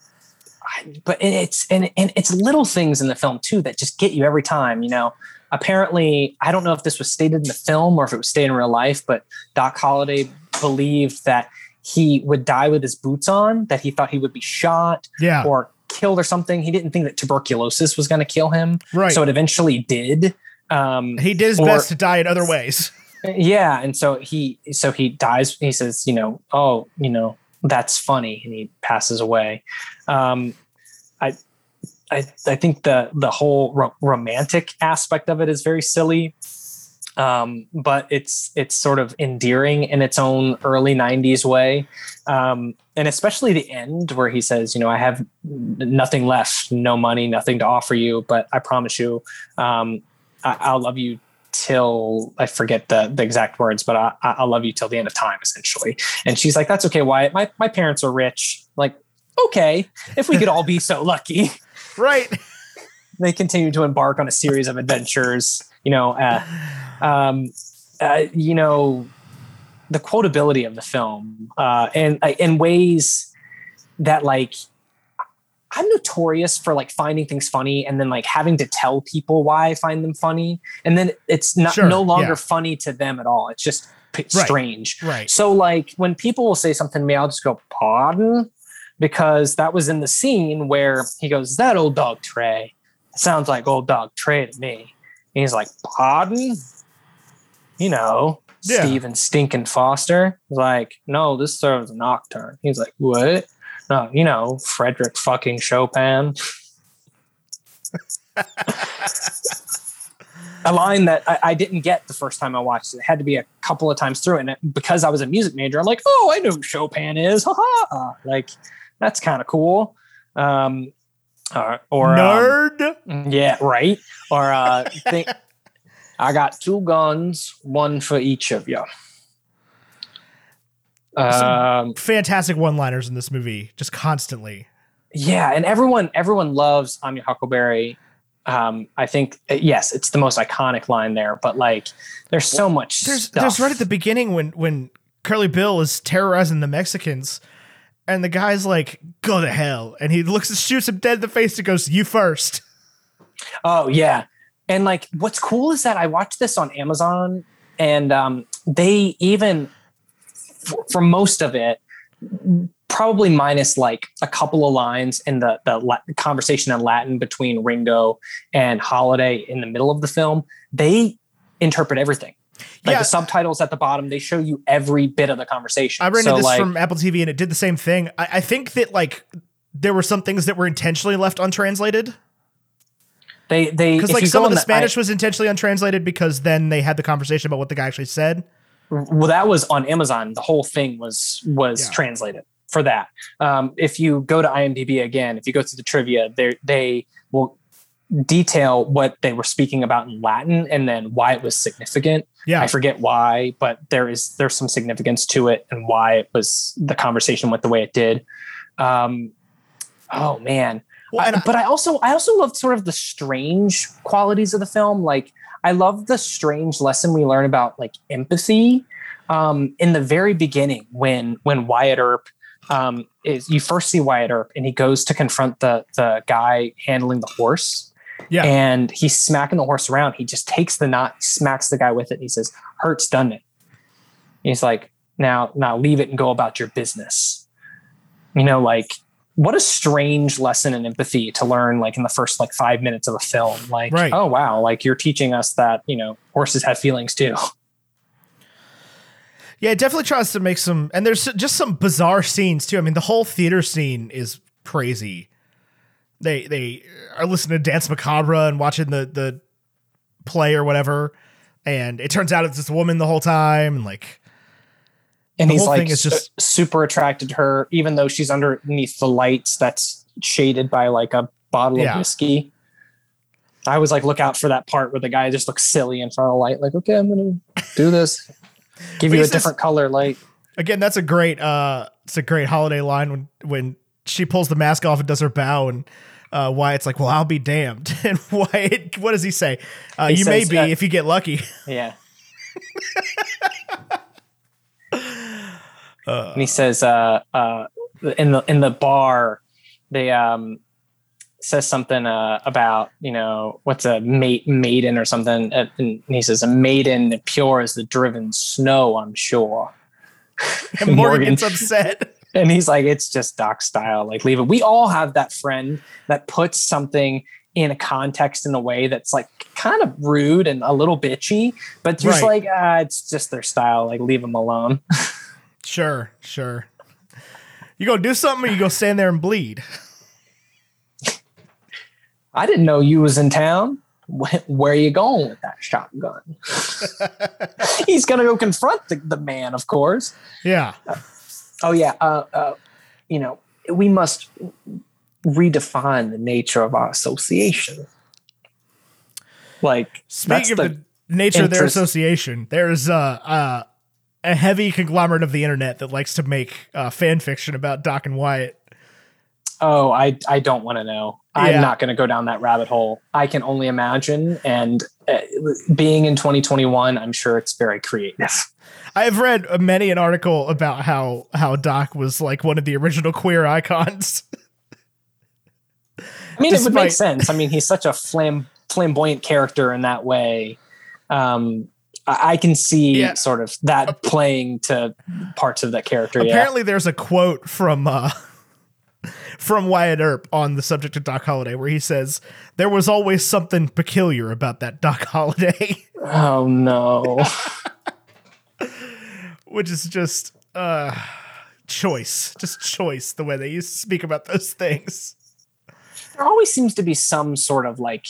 but it's and, and it's little things in the film too that just get you every time. You know, apparently, I don't know if this was stated in the film or if it was stated in real life, but Doc Holliday believed that he would die with his boots on, that he thought he would be shot yeah. or killed or something. He didn't think that tuberculosis was going to kill him. Right. So it eventually did. Um, he did his or, best to die in other ways. Yeah. And so he, so he dies. He says, you know, oh, you know, that's funny. And he passes away. Um, I, I, I think the the whole ro- romantic aspect of it is very silly, um, but it's it's sort of endearing in its own early '90s way, um, and especially the end where he says, "You know, I have nothing left, no money, nothing to offer you, but I promise you, um, I- will love you till I forget the the exact words, but I, I- I'll love you till the end of time, essentially. And she's like, "That's okay, Wyatt. My my parents are rich. Like, okay, if we could all be so lucky." Right. they continue to embark on a series of adventures. You know, uh, um, uh, you know, the quotability of the film, uh, and uh, in ways that like I'm notorious for like finding things funny and then like having to tell people why I find them funny, and then it's not Sure, no longer yeah. funny to them at all. It's just p- Right, strange. right. So like when people will say something to me, I'll just go, pardon? Because that was in the scene where he goes, "Is that old dog Trey? sounds like old dog Trey to me. And he's like, pardon? You know, Yeah. Stephen Stinkin' Foster. He's like, no, this serves a nocturne. He's like, what? No, you know, Frederick fucking Chopin. a line that I, I didn't get the first time I watched it. It had to be a couple of times through. And it, because I was a music major, I'm like, oh, I know who Chopin is. Ha ha. Like, that's kind of cool. Um, or, or um, Nerd. yeah, right. Or uh, think I got two guns, one for each of you. Um, Fantastic one-liners in this movie, just constantly. yeah, and everyone everyone loves I'm your Huckleberry. Um, I think uh, yes, it's the most iconic line there. But like, there's so much. There's stuff. there's right at the beginning when when Curly Bill is terrorizing the Mexicans, and the guy's like, "Go to hell," and he looks and shoots him dead in the face and goes, "You first. Oh yeah, and like what's cool is that I watched this on Amazon, and um, they even for, for most of it, probably minus like a couple of lines in the the conversation in Latin between Ringo and Holliday in the middle of the film, they interpret everything. Like Yeah. the subtitles at the bottom, they show you every bit of the conversation. I rented So, this like, from Apple TV and it did the same thing. I, I think that like there were some things that were intentionally left untranslated they they because like some of the I- Spanish was intentionally untranslated because then they had the conversation about what the guy actually said. well that was on amazon the whole thing was was Yeah. translated for that um, if you go to imdb again if you go through the trivia they they will detail what they were speaking about in latin and then why it was significant Yeah, i forget why but there is there's some significance to it and why it was the conversation went the way it did um, oh man Well, I- but I also I also love sort of the strange qualities of the film. Like I love the strange lesson we learn about like empathy um, in the very beginning when when Wyatt Earp um, is you first see Wyatt Earp and he goes to confront the the guy handling the horse. Yeah. And he's smacking the horse around. He just takes the knot, smacks the guy with it. And he says, "Hurts, done it." He's like, "Now, now leave it and go about your business." You know, like what a strange lesson in empathy to learn like in the first like five minutes of a film like Right. oh wow like you're teaching us that you know horses have feelings too Yeah, it definitely tries to make some, and there's just some bizarre scenes too. I mean, the whole theater scene is crazy. They they are listening to Danse Macabre and watching the the play or whatever, and it turns out it's this woman the whole time, and like and he's like is just- super attracted to her even though she's underneath the lights that's shaded by like a bottle Yeah. of whiskey i was like look out for that part where the guy just looks silly in front of the light like okay i'm gonna do this give you a different color light again, that's a great uh, it's a great Holliday line when when she pulls the mask off and does her bow and. Uh, Wyatt's like, well, I'll be damned. And Wyatt, what does he say? Uh, He you may be uh, if you get lucky. Yeah. Uh, and he says, uh, uh, in the in the bar, they um says something uh, about you know what's a mate maiden or something, and he says a maiden pure as the driven snow. I'm sure. and Morgan Morgan. gets upset. And he's like, it's just doc style. Like, leave it. We all have that friend that puts something in a context in a way that's like kind of rude and a little bitchy, but just Right. like, ah, it's just their style. Like, leave them alone. Sure, sure. You go do something or you go stand there and bleed. I didn't know you was in town. Where are you going with that shotgun? He's gonna go confront the, the man, of course. Yeah. Oh yeah, uh, uh, you know we must redefine the nature of our association. Like Speaking the of the nature of their association. There's uh, uh, a heavy conglomerate of the internet that likes to make uh, fan fiction about Doc and Wyatt. Oh, I I don't want to know. Yeah. I'm not going to go down that rabbit hole. I can only imagine. And uh, being in 2021, I'm sure it's very creative. I have read many an article about how how Doc was like one of the original queer icons. I mean, it would make sense. I mean, he's such a flam- flamboyant character in that way. Um, I, can see Yeah. sort of that playing to parts of that character. yeah. Apparently, there's a quote from uh, from Wyatt Earp on the subject of Doc Holliday where he says, "There was always something peculiar about that Doc Holliday," Oh no. which is just uh, choice, just choice the way they used to speak about those things. there always seems to be some sort of like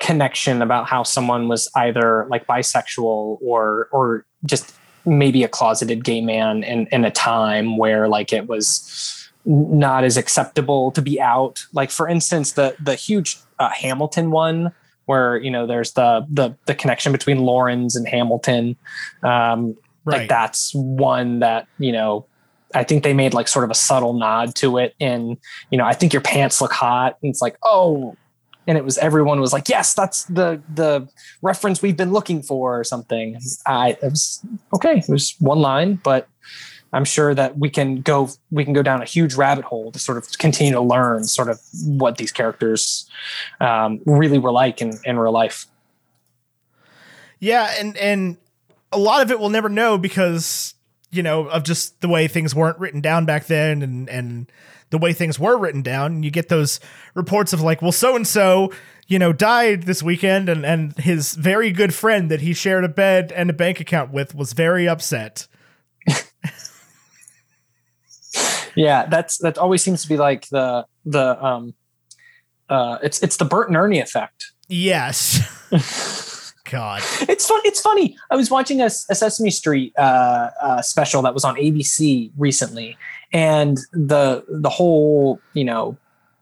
connection about how someone was either like bisexual or or just maybe a closeted gay man in in a time where like it was not as acceptable to be out. Like for instance the the huge uh, hamilton one where you know there's the the the connection between Laurens and hamilton um Right. like that's one that you know i think they made like sort of a subtle nod to it. In you know i think your pants look hot. And it's like oh and it was everyone was like yes that's the the reference we've been looking for or something. I it was okay. It was one line but i'm sure that we can go we can go down a huge rabbit hole to sort of continue to learn sort of what these characters um, really were like in, in real life Yeah, and and a lot of it we'll never know because you know of just the way things weren't written down back then, and and the way things were written down. You get those reports of like, well, so and so, you know, died this weekend, and and his very good friend that he shared a bed and a bank account with was very upset. yeah that's that always seems to be like the the um uh it's it's the bert and ernie effect Yes. God. it's fun. It's funny. I was watching a, a Sesame Street uh, uh, special that was on ABC recently, and the the whole you know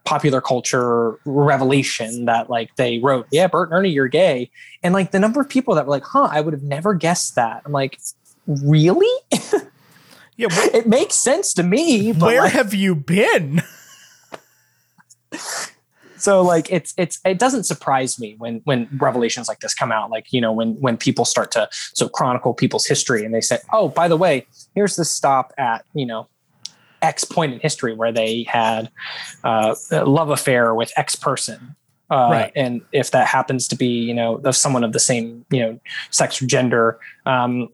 popular culture revelation that like they wrote, yeah, Bert and Ernie, you're gay, and like the number of people that were like, huh, I would have never guessed that. I'm like, really? Yeah. Wh- it makes sense to me. But where like, have you been? so like it's it's it doesn't surprise me when when revelations like this come out like you know when when people start to so chronicle people's history and they say oh by the way here's the stop at you know x point in history where they had uh, a love affair with x person uh, Right. and if that happens to be you know of someone of the same you know sex or gender um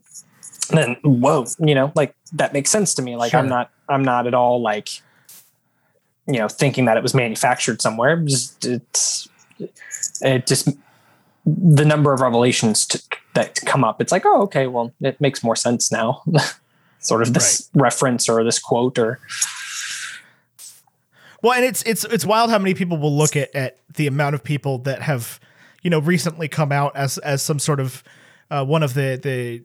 then whoa you know like that makes sense to me. Like i'm not i'm not at all like you know thinking that it was manufactured somewhere. Just it's it just the number of revelations to, that come up it's like oh okay well it makes more sense now. Sort of this reference or this quote or Well, and it's it's it's wild how many people will look at at the amount of people that have, you know, recently come out as as some sort of uh, one of the the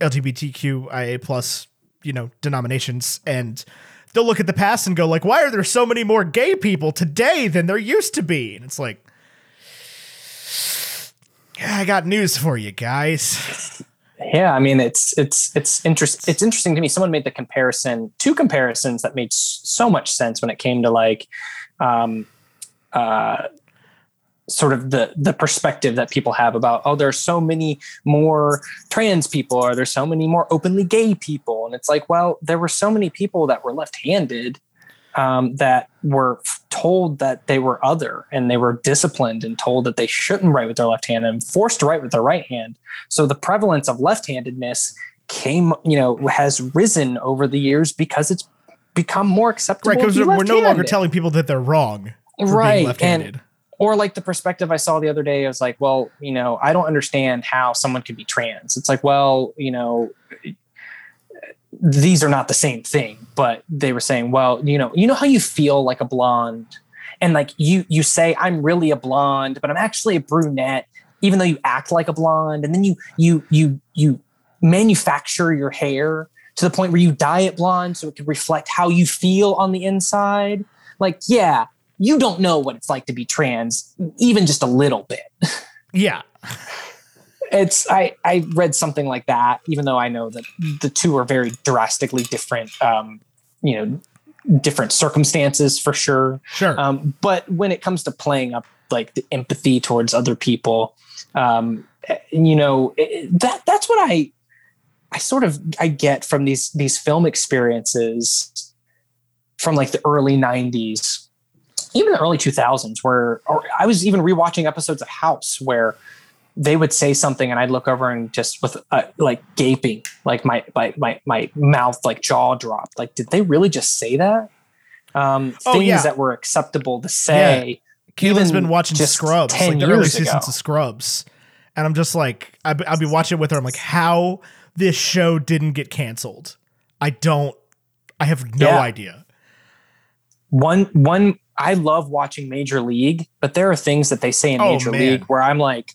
LGBTQIA plus you know denominations, and they'll look at the past and go like, why are there so many more gay people today than there used to be? And it's like. "Yeah, I got news for you guys. yeah i mean it's it's it's interest it's interesting to me someone made the comparison two comparisons that made so much sense when it came to like um uh sort of the the perspective that people have about oh there's so many more trans people or there's so many more openly gay people. And it's like well there were so many people that were left-handed um, that were told that they were other and they were disciplined and told that they shouldn't write with their left hand and forced to write with their right hand. So the prevalence of left-handedness came you know has risen over the years because it's become more acceptable Right, because be we're no longer telling people that they're wrong for right being left-handed. and or like the perspective i saw the other day i was like well you know i don't understand how someone could be trans. It's like well you know these are not the same thing. But they were saying well you know you know how you feel like a blonde? And like you you say i'm really a blonde but i'm actually a brunette even though you act like a blonde. And then you you you you manufacture your hair to the point where you dye it blonde so it can reflect how you feel on the inside. Like yeah you don't know what it's like to be trans even just a little bit yeah, it's I I read something like that, even though I know that the two are very drastically different. Um, you know, different circumstances for sure. Sure. Um, but when it comes to playing up like the empathy towards other people, um, you know, it, that that's what I I sort of I get from these these film experiences from like the early '90s, even the early 2000s, where I was even rewatching episodes of House where they would say something and I'd look over and just with uh, like gaping, like my, my, my, my mouth, like jaw dropped. Like, did they really just say that? Um, Oh, things yeah. that were acceptable to say. Caitlin's even been watching Scrubs, 10 like the early years seasons ago. of Scrubs, and I'm just like, I'll be- I'd be watching it with her. I'm like, how this show didn't get canceled? I don't. I have no Yeah. idea. One, one, I love watching Major League, but there are things that they say in Oh, Major man. League where I'm like,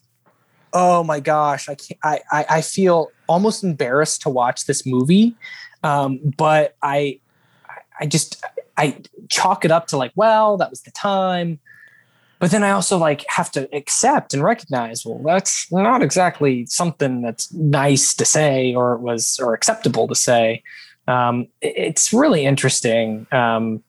oh my gosh, I can't, I, I, I feel almost embarrassed to watch this movie. Um, but I, I just, I chalk it up to like, well, that was the time. But then I also like have to accept and recognize, well, that's not exactly something that's nice to say or was or acceptable to say. Um, it's really interesting um,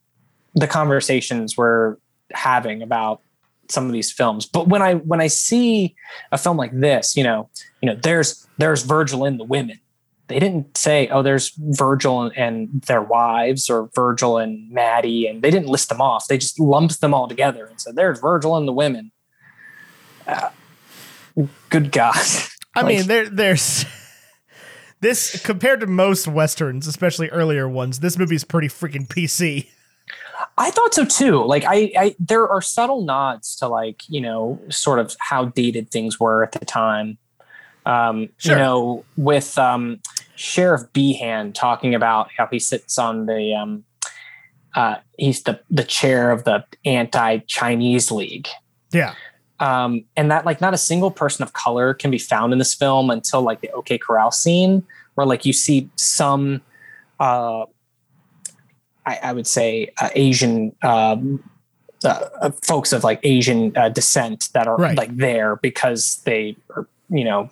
the conversations we're having about some of these films. But when I when I see a film like this, you know, you know, there's there's Virgil and the women. They didn't say, oh, there's Virgil and, and their wives or Virgil and Mattie, and they didn't list them off. They just lumped them all together and said, there's Virgil and the women. Uh, good God. I Like- mean, there, there's this compared to most westerns, especially earlier ones. This movie's pretty freaking PC. I thought so too. Like I, I there are subtle nods to like, you know, sort of how dated things were at the time. Um, Sure. you know, with um Sheriff Behan talking about how he sits on the um uh he's the the chair of the anti-Chinese league. Yeah, Um, and that like not a single person of color can be found in this film until like the OK Corral scene, where like you see some, uh, I, I would say uh, Asian um, uh, uh, folks of like Asian uh, descent that are Right. like there because they are, you know,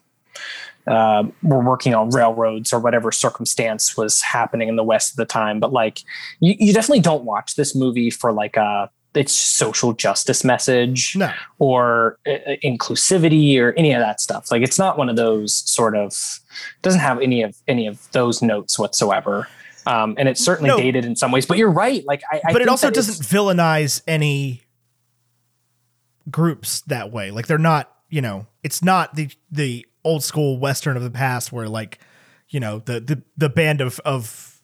uh, were working on railroads or whatever circumstance was happening in the West at the time. But like, you, you definitely don't watch this movie for like a its social justice message no, or uh, inclusivity or any of that stuff. Like it's not one of those sort of doesn't have any of any of those notes whatsoever. Um, and it's certainly No. dated in some ways. But you're right. Like I, I but it also doesn't villainize any groups that way. Like they're not, you know, it's not the the old school western of the past where like, you know, the the the band of of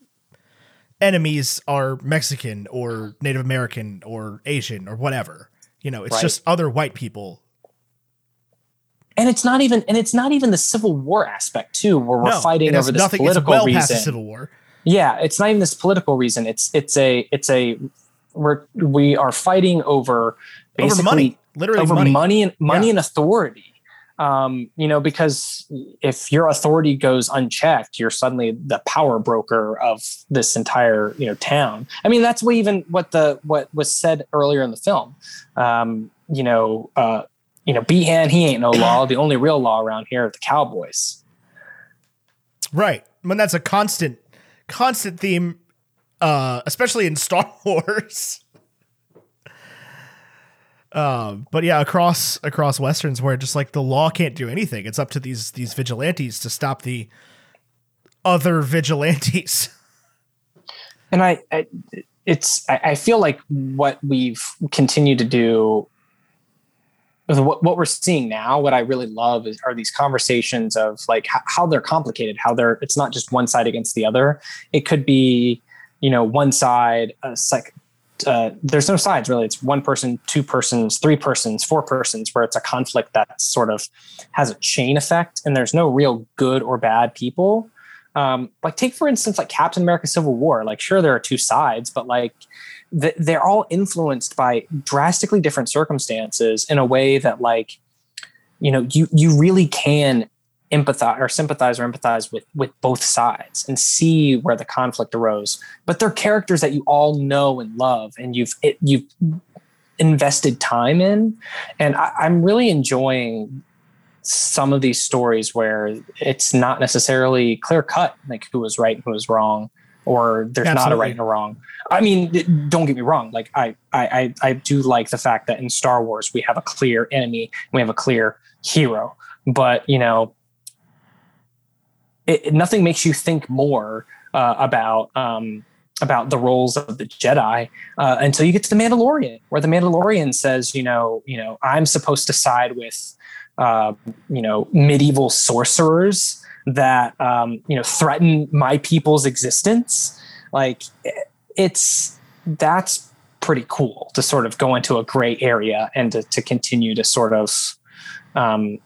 enemies are Mexican or Native American or Asian or whatever. You know, it's Right. just other white people. and it's not even and it's not even the Civil War aspect too, where we're No, fighting over this nothing. It's political well reason. Civil War. Yeah, it's not even this political reason. It's it's a it's a we're we are fighting over basically Over money, literally over money. money, and money Yeah. and authority. Um, you know, because if your authority goes unchecked, you're suddenly the power broker of this entire you know town. I mean, that's what even what the what was said earlier in the film. Um, you know, uh, you know, Behan, he ain't no law. The only real law around here are the cowboys. Right. When that's a constant constant theme uh especially in Star Wars. Um but yeah, across across westerns where just like the law can't do anything. It's up to these these vigilantes to stop the other vigilantes. and I, I it's I, I feel like what we've continued to do what, what we're seeing now what i really love is are these conversations of like how, how they're complicated how they're it's not just one side against the other. It could be you know one side uh, like uh, there's no sides really. It's one person two persons three persons four persons where it's a conflict that sort of has a chain effect and there's no real good or bad people. Um, like take for instance like captain america civil war. Like sure there are two sides but like th- they're all influenced by drastically different circumstances in a way that like you know you you really can empathize or sympathize or empathize with with both sides and see where the conflict arose. But they're characters that you all know and love and you've it, you've invested time in. And I, i'm really enjoying some of these stories where it's not necessarily clear cut, like who was right and who was wrong, or there's not a right and a wrong. I mean, don't get me wrong. Like I, I, I, I do like the fact that in Star Wars we have a clear enemy, and we have a clear hero. But you know, it, it- nothing makes you think more uh, about um, about the roles of the Jedi uh, until you get to the Mandalorian, where the Mandalorian says, you know, you know, I'm supposed to side with, uh, you know, medieval sorcerers that um, you know threaten my people's existence. Like it's that's pretty cool to sort of go into a gray area and to, to continue to sort of um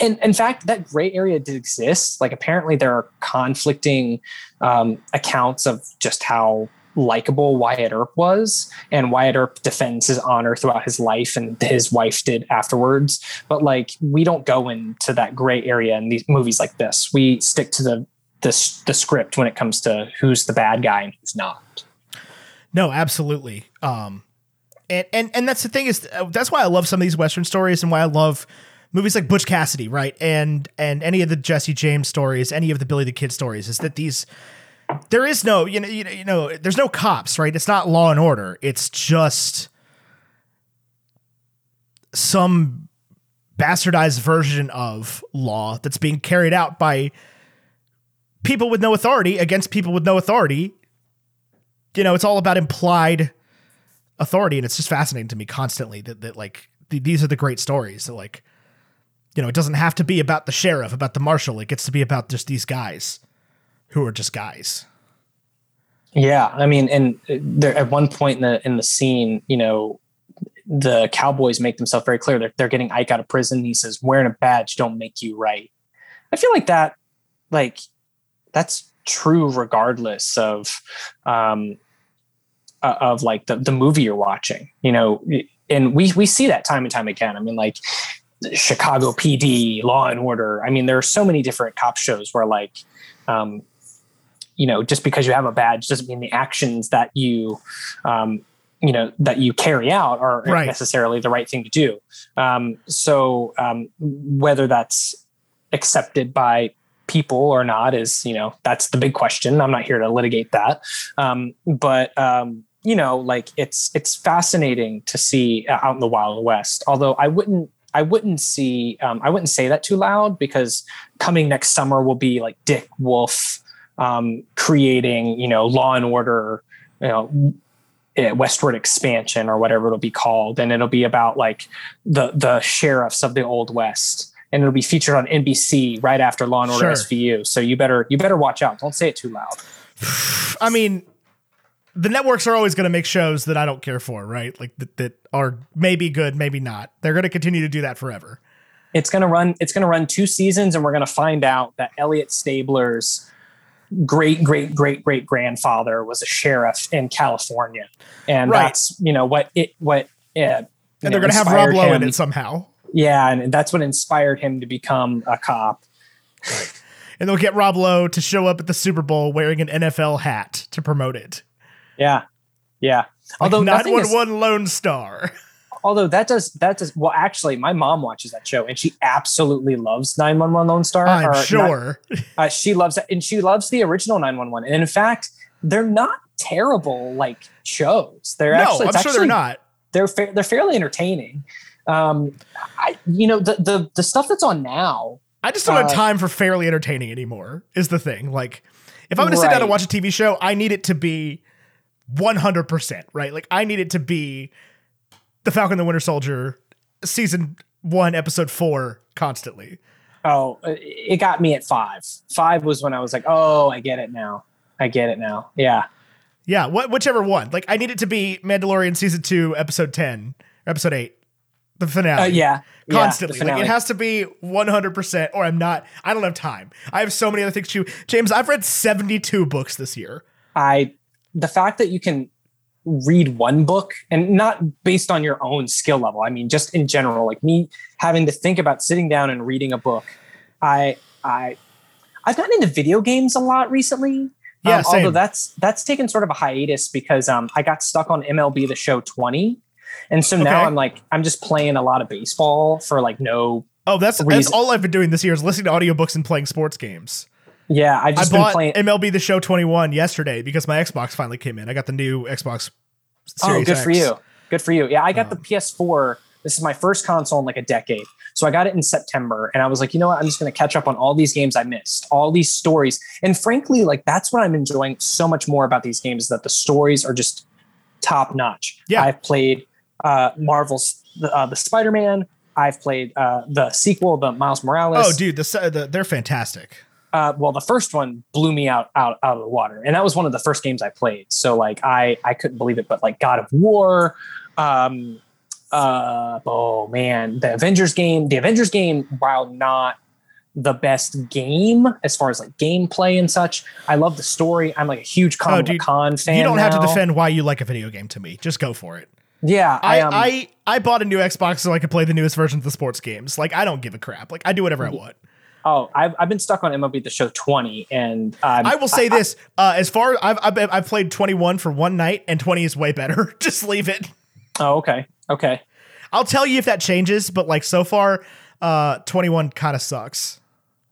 and in fact that gray area did exist like apparently there are conflicting um accounts of just how likable Wyatt Earp was and Wyatt Earp defends his honor throughout his life and his wife did afterwards but like we don't go into that gray area in these movies like this we stick to the the, the script when it comes to who's the bad guy and who's not No, absolutely. Um, and and and that's the thing is uh, that's why I love some of these Western stories and why I love movies like Butch Cassidy, right? And and any of the Jesse James stories, any of the Billy the Kid stories, is that these there is no you know you know, you know there's no cops, right? It's not Law and Order. It's just some bastardized version of law that's being carried out by people with no authority against people with no authority you know, it's all about implied authority, and it's just fascinating to me constantly that that like th- these are the great stories. That like, you know, it doesn't have to be about the sheriff, about the marshal. It gets to be about just these guys who are just guys. Yeah, I mean, and at one point in the in the scene, you know, the cowboys make themselves very clear. They're they're getting Ike out of prison. He says, "Wearing a badge don't make you right." I feel like that, like, that's true regardless of, um, uh, of like the the movie you're watching. You know, and we we see that time and time again. I mean, like. Chicago PD, Law and Order. I mean, there are so many different cop shows where, like, um, you know just because you have a badge doesn't mean the actions that you um, you know that you carry out are Right. necessarily the right thing to do. Um, so um, whether that's accepted by people or not is you know that's the big question. I'm not here to litigate that. Um, but um, you know like it's it's fascinating to see out in the wild west. Although i wouldn't I wouldn't see, um, I wouldn't say that too loud because coming next summer will be like Dick Wolf um, creating, you know, Law and Order, you know, eh, Westward Expansion or whatever it'll be called, and it'll be about like the the sheriffs of the Old West, and it'll be featured on NBC right after Law and Order Sure. SVU. So you better you better watch out. Don't say it too loud. I mean, the networks are always going to make shows that I don't care for, right? Like that, that are maybe good, maybe not. They're going to continue to do that forever. It's gonna run. It's gonna run two seasons, and we're gonna find out that Elliot Stabler's great great great great grandfather was a sheriff in California, and Right. that's you know what it what. Uh, And they're going to have Rob Lowe in it somehow. Yeah, and that's what inspired him to become a cop. And they'll get Rob Lowe to show up at the Super Bowl wearing an NFL hat to promote it. Yeah, yeah. Like Although nothing is, 911 Lone Star. Although that does that does well. Actually, my mom watches that show, and she absolutely loves Nine One One Lone Star. I'm or not- sure. uh, she loves it, and she loves the original Nine One One. And in fact, they're not terrible like shows. They're no, actually I'm sure actually they're not. they're fa- they're fairly entertaining. Um, I you know the the the stuff that's on now. I just don't have Uh, time for fairly entertaining anymore, is the thing. Like, if I'm going to sit down and watch a TV show, I need it to be 100%, right? Like, I need it to be The Falcon the Winter Soldier, season one, episode four, constantly. Oh, it got me at five. Five was when I was like, oh, I get it now. I get it now. Yeah. Yeah, what, whichever one. Like, I need it to be Mandalorian season two, episode 10, episode eight, the finale. Uh, yeah. Yeah, the Constantly. like, it has to be 100%, or I'm not, I don't have time. I have so many other things to. James, I've read 72 books this year. I the fact that you can read one book and not based on your own skill level. I mean, just in general, like me having to think about sitting down and reading a book. I I I've gotten into video games a lot recently. Yeah, um, same. although that's that's taken sort of a hiatus because um, I got stuck on MLB The Show 20, and so now Okay. I'm like I'm just playing a lot of baseball for like no Oh, that's that's all I've been doing this year is listening to audiobooks and playing sports games. Yeah, I've I just been bought playing. MLB The Show 21 yesterday because my Xbox finally came in. I got the new Xbox Oh, Series good for you. Good for you. Yeah, I got Um, the PS4. This is my first console in like a decade. So I got it in September and I was like, you know what? I'm just going to catch up on all these games I missed, all these stories. And frankly, like that's what I'm enjoying so much more about these games is that the stories are just top notch. Yeah. I've played uh, Marvel's the, uh, the Spider-Man. I've played uh, the sequel, the Miles Morales. Oh, dude, the, the they're fantastic. Uh, well, the first one blew me out, out, out of the water, and that was one of the first games I played. So like, I, I couldn't believe it. But like God of War, um, uh, oh man, the Avengers game, the Avengers game, while not the best game as far as like gameplay and such, I love the story. I'm like a huge Oh, dude, Khan fan. you don't have to defend why you like a video game to me. Just go for it. Yeah, I, I, um, I I bought a new Xbox so I could play the newest versions of the sports games. Like I don't give a crap. Like I do whatever I want. Oh, I've, I've been stuck on MLB The Show 20, and um, I will say this: uh, as far I've, I've I've played 21 for one night, and 20 is way better. Just leave it. oh, okay, okay. I'll tell you if that changes, but like so far, uh, 21 kind of sucks.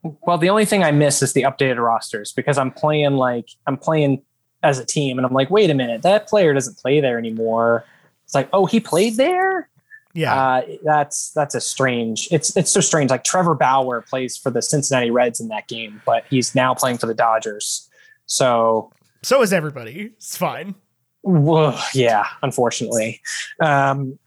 Well, the only thing I miss is the updated rosters because I'm playing like I'm playing as a team, and I'm like, wait a minute, that player doesn't play there anymore. It's like, oh, he played there. Yeah, Uh, that's that's a strange. It's it's so strange. Like Trevor Bauer plays for the Cincinnati Reds in that game, but he's now playing for the Dodgers. So so is everybody. It's fine. Whoa, yeah, unfortunately. Um,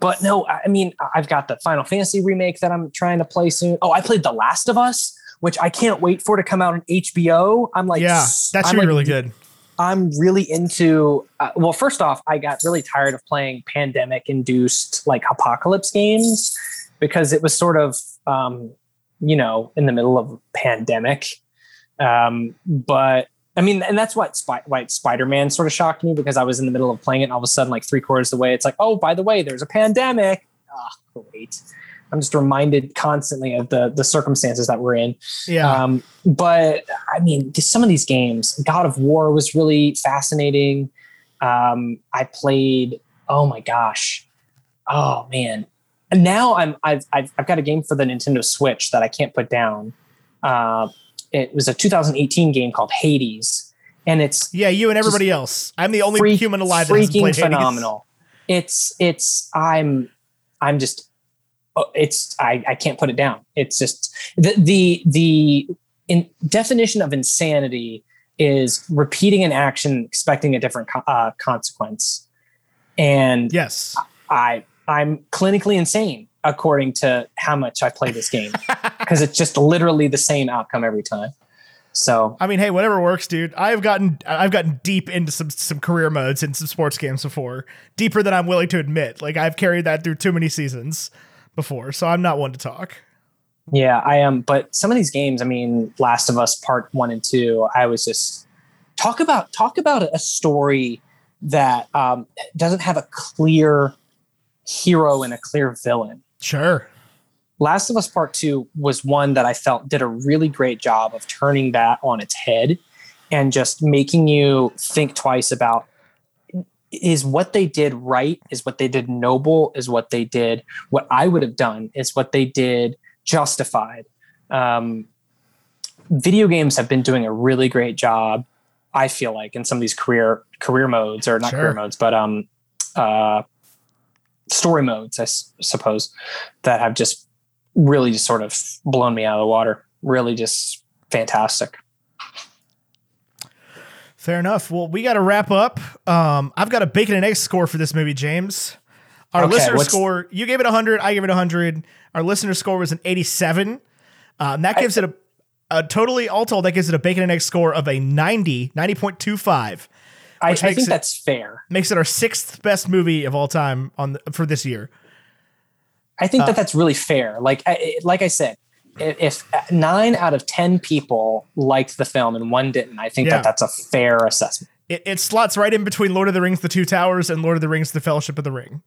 but no, I mean, I've got the Final Fantasy remake that I'm trying to play soon. Oh, I played The Last of Us, which I can't wait for to come out on HBO. I'm like, yeah, that I'm should be like really good. I'm really into. Uh, well, first off, I got really tired of playing pandemic-induced like apocalypse games because it was sort of, um, you know, in the middle of a pandemic. Um, but I mean, and that's what Spy- why Spider-Man sort of shocked me because I was in the middle of playing it, and all of a sudden, like three quarters of the way, it's like, oh, by the way, there's a pandemic. Ah, great. I'm just reminded constantly of the the circumstances that we're in. Yeah, Um, but I mean, some of these games, God of War was really fascinating. Um, I played, oh my gosh, oh man. And now I'm I've, I've I've got a game for the Nintendo Switch that I can't put down. Uh, it was a 2018 game called Hades, and it's yeah. You and everybody else. I'm the only freak- human alive freaking played Hades. phenomenal. It's it's I'm I'm just it's I I can't put it down. It's just the the the in definition of insanity is repeating an action expecting a different co- uh, consequence, and Yes. I I'm clinically insane according to how much I play this game because it's just literally the same outcome every time. So I mean, hey, whatever works, dude. I've gotten I've gotten deep into some some career modes in some sports games before, deeper than I'm willing to admit. Like I've carried that through too many seasons before, so I'm not one to talk. Yeah, I am. But some of these games, I mean, Last of Us Part One and Two, I was just talk about talk about a story that um, doesn't have a clear hero and a clear villain. Sure. Last of Us Part Two was one that I felt did a really great job of turning that on its head and just making you think twice about is what they did right is what they did noble is what they did what i would have done is what they did justified um, video games have been doing a really great job i feel like in some of these career career modes or not Sure. career modes but um uh story modes i s- suppose that have just really just sort of blown me out of the water really just fantastic Fair enough. Well, we got to wrap up. Um, I've got a bacon and egg score for this movie, James. Our Okay, listener score, you gave it 100, I gave it 100. Our listener score was an 87. Um, that gives it a, a totally, all told, that gives it a bacon and egg score of a 90, 90.25. I, I think it- that's fair Makes it our sixth best movie of all time on the, for this year. I think Uh, that that's really fair. Like, I, like I said, i- if nine out of ten people liked the film and one didn't, I think Yeah. that that's a fair assessment. It, it slots right in between Lord of the Rings, The Two Towers, and Lord of the Rings, The Fellowship of the Ring.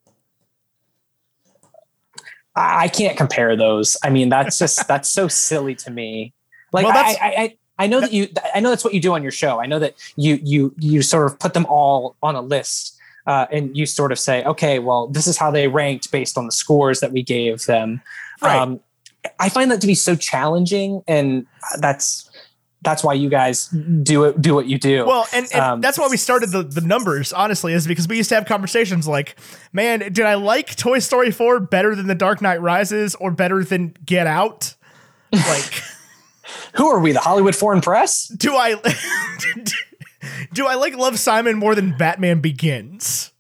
I, I can't compare those. I mean, that's just that's so silly to me. Like, Well, I, I, I, I know that you, I know that's what you do on your show. I know that you, you, you sort of put them all on a list. Uh, and you sort of say, okay, well, this is how they ranked based on the scores that we gave them. Right. Um, I find that to be so challenging, and that's that's why you guys do it do what you do. Well, and, and Um, that's why we started the, the numbers, honestly, is because we used to have conversations like, man, did I like Toy Story 4 better than The Dark Knight Rises or better than Get Out? Like, who are we, the Hollywood Foreign Press? do I do I like Love Simon more than Batman Begins?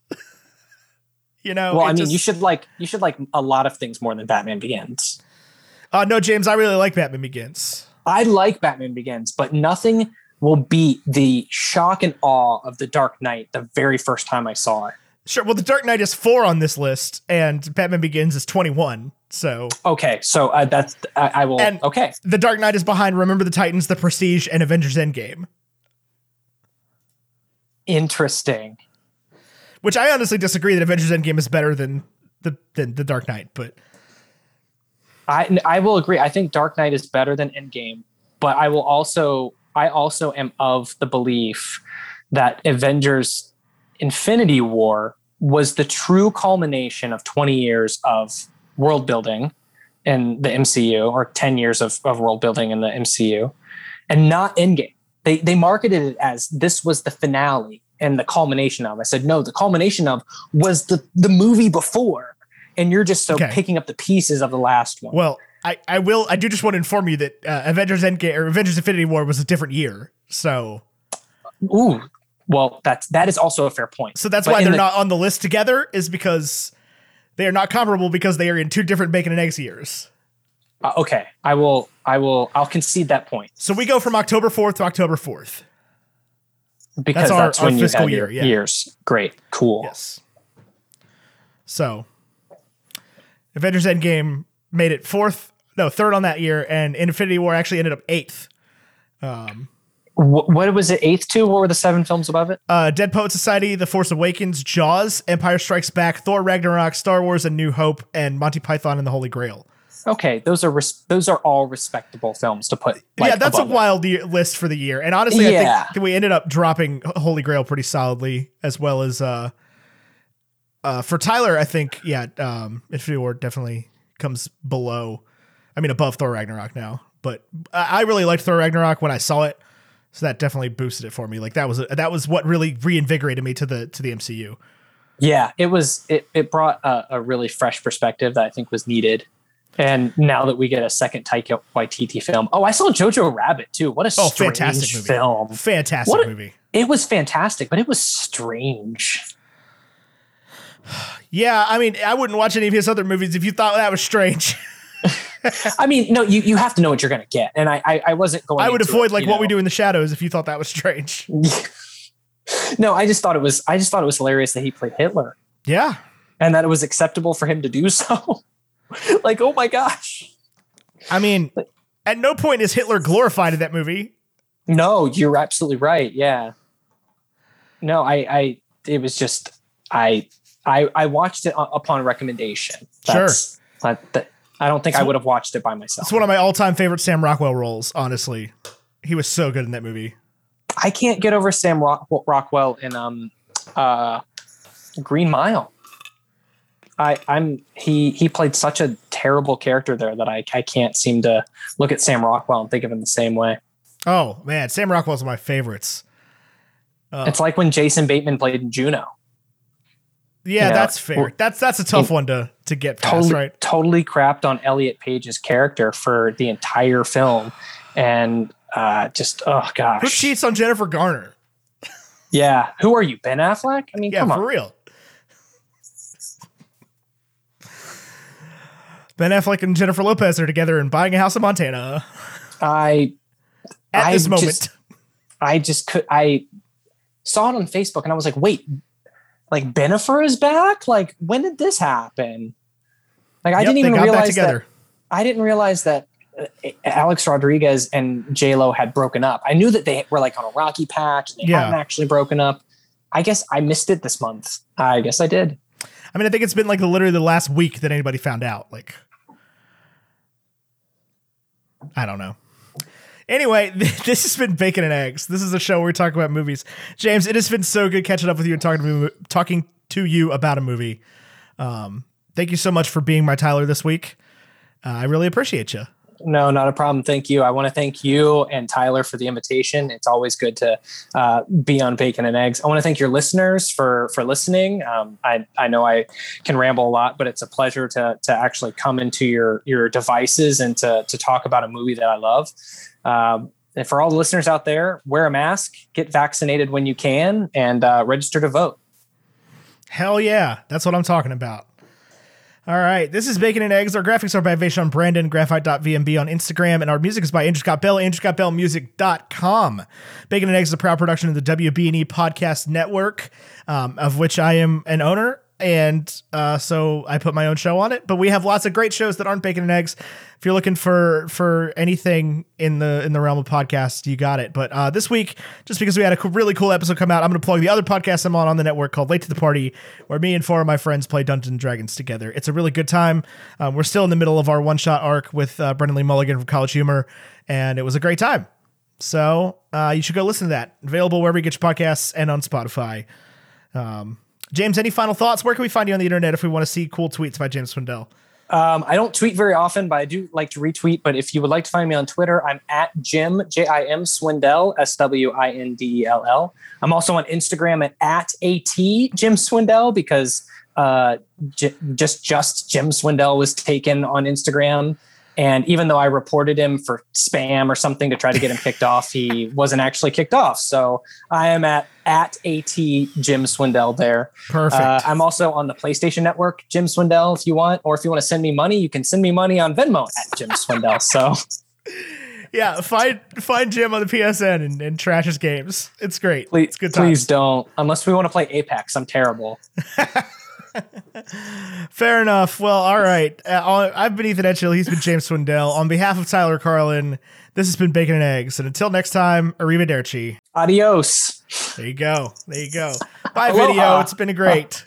you know? Well, I mean, just- you should like you should like a lot of things more than Batman Begins. Uh, no, James, I really like Batman Begins. I like Batman Begins, but nothing will beat the shock and awe of The Dark Knight the very first time I saw it. Sure. Well, The Dark Knight is four on this list, and Batman Begins is 21. So Okay, so uh, that's I, I will. And- okay, The Dark Knight is behind Remember the Titans, The Prestige, and Avengers Endgame, interesting. which I honestly disagree that Avengers Endgame is better than the than The Dark Knight, but I I will agree. I think Dark Knight is better than Endgame, but I will also I also am of the belief that Avengers Infinity War was the true culmination of 20 years of world building in the MCU or 10 years of, of world building in the MCU and not Endgame. They they marketed it as this was the finale and the culmination of. I said no, the culmination of was the the movie before. And you're just so Okay. picking up the pieces of the last one. well, I, I will I do just want to inform you that uh, Avengers Endgame or Avengers Infinity War was a different year, so Ooh, well, that's that is also a fair point. so that's But why they're the- not on the list together is because they are not comparable because they are in two different bacon and eggs years. Uh, okay, I will. I will. I'll concede that point So we go from October fourth to October fourth. because That's our- that's, our fiscal year, your yeah. years. Great, cool. Yes. So, Avengers Endgame made it fourth, no, third on that year, and Infinity War actually ended up eighth. Wh- what was it? Eighth to? What were the seven films above it? Uh, Dead Poet Society, The Force Awakens, Jaws, Empire Strikes Back, Thor Ragnarok, Star Wars, and New Hope, and Monty Python and the Holy Grail. Okay, those are res- those are all respectable films to put. Like, yeah, that's a wild year, list for the year. And honestly, I Yeah. think we ended up dropping Holy Grail pretty solidly, as well as uh, uh, for Tyler. I think yeah, um, Infinity War definitely comes below. I mean, above Thor Ragnarok now, but I really liked Thor Ragnarok when I saw it, so that definitely boosted it for me. Like that was that was what really reinvigorated me to the to the MCU. Yeah, it was. It it brought a, a really fresh perspective that I think was needed. And now that we get a second Taika Waititi film, oh, I saw Jojo Rabbit too. What a Oh, strange fantastic movie! film! Fantastic a- movie. It was fantastic, but it was strange. Yeah, I mean, I wouldn't watch any of his other movies if you thought that was strange. I mean, no, you, you have to know what you're going to get, and I I, I wasn't going. I would avoid it, like what we do in the shadows if you thought that was strange. no, I just thought it was I just thought it was hilarious that he played Hitler Yeah. and that it was acceptable for him to do so. like, oh my gosh. I mean, at no point is Hitler glorified in that movie. No, you're absolutely right. Yeah. No, I I it was just I I I watched it upon recommendation. That's, That, that, I don't think I would have watched it by myself. It's one of my all-time favorite Sam Rockwell roles. Honestly, he was so good in that movie. I can't get over Sam Rock, Rockwell in um uh Green Mile. I I'm he he played such a terrible character there that I I can't seem to look at Sam Rockwell and think of him the same way. Oh man, Sam Rockwell's one of my favorites. Oh. It's like when Jason Bateman played in Juno. Yeah, Yeah. that's fair. That's that's a tough one to to get past, Totally right? totally crapped on Elliot Page's character for the entire film and uh just oh gosh. Who cheats on Jennifer Garner? Yeah. Who are you, Ben Affleck? I mean, Yeah, come on. for real. Ben Affleck and Jennifer Lopez are together and buying a house in Montana I at I this moment. just- I just could I saw it on Facebook and I was like, wait, like Benifer is back? Like when did this happen? Like I Yep, didn't even realize that I didn't realize that uh, Alex Rodriguez and J Lo had broken up. I knew that they were like on a rocky patch. They Yeah. hadn't actually broken up. I guess I missed it this month. I guess I did. I mean, I think it's been like literally the last week that anybody found out. Like, I don't know. Anyway, this has been Bacon and Eggs. This is a show where we talk about movies. James, it has been so good catching up with you and talking to me, talking to you about a movie. Um, thank you so much for being my Tyler this week. Uh, I really appreciate you. No, not a problem. Thank you. I want to thank you and Tyler for the invitation. It's always good to uh, be on Bacon and Eggs. I want to thank your listeners for for listening. Um, I I know I can ramble a lot, but it's a pleasure to to actually come into your your devices and to to talk about a movie that I love. Um, and for all the listeners out there, wear a mask, get vaccinated when you can, and uh, register to vote. Hell yeah. That's what I'm talking about. All right. This is Bacon and Eggs. Our graphics are by Vaishon Brandon, graphite.vmb on Instagram, and our music is by Andrew Scott Bell, andrewscottbellmusic.com. Bacon and Eggs is a proud production of the WB&E Podcast Network, um, of which I am an owner and uh, so I put my own show on it. But we have lots of great shows that aren't bacon and eggs. If you're looking for for anything in the in the realm of podcasts, you got it. But uh, this week, just because we had a co- really cool episode come out, I'm going to plug the other podcast I'm on on the network called Late to the Party, where me and four of my friends play Dungeons and Dragons together. It's a really good time. Um, we're still in the middle of our one shot arc with uh, Brennan Lee Mulligan from College Humor, and it was a great time. So uh, you should go listen to that. Available wherever you get your podcasts and on Spotify. Um, James, any final thoughts? Where can we find you on the internet if we want to see cool tweets by James Swindell? Um, I don't tweet very often, but I do like to retweet. But if you would like to find me on Twitter, I'm at Jim J I M Swindell S W I N D E L L. I'm also on Instagram at at at Jim Swindell because uh, j- just just Jim Swindell was taken on Instagram. And even though I reported him for spam or something to try to get him kicked off, he wasn't actually kicked off. So I am at at at Jim Swindell there. Perfect. Uh, I'm also on the PlayStation Network, Jim Swindell, if you want, or if you want to send me money, you can send me money on Venmo at Jim Swindell. So yeah, find find Jim on the PSN and, and trash his games. It's great. please, it's good please don't, unless we want to play Apex. I'm terrible. Fair enough. Well, all right. Uh, I've been Ethan Etchell. He's been James Swindell. On behalf of Tyler Carlin, this has been Bacon and Eggs. And until next time, arrivederci. Adios. There you go. There you go. Bye, Aloha. video. It's been great.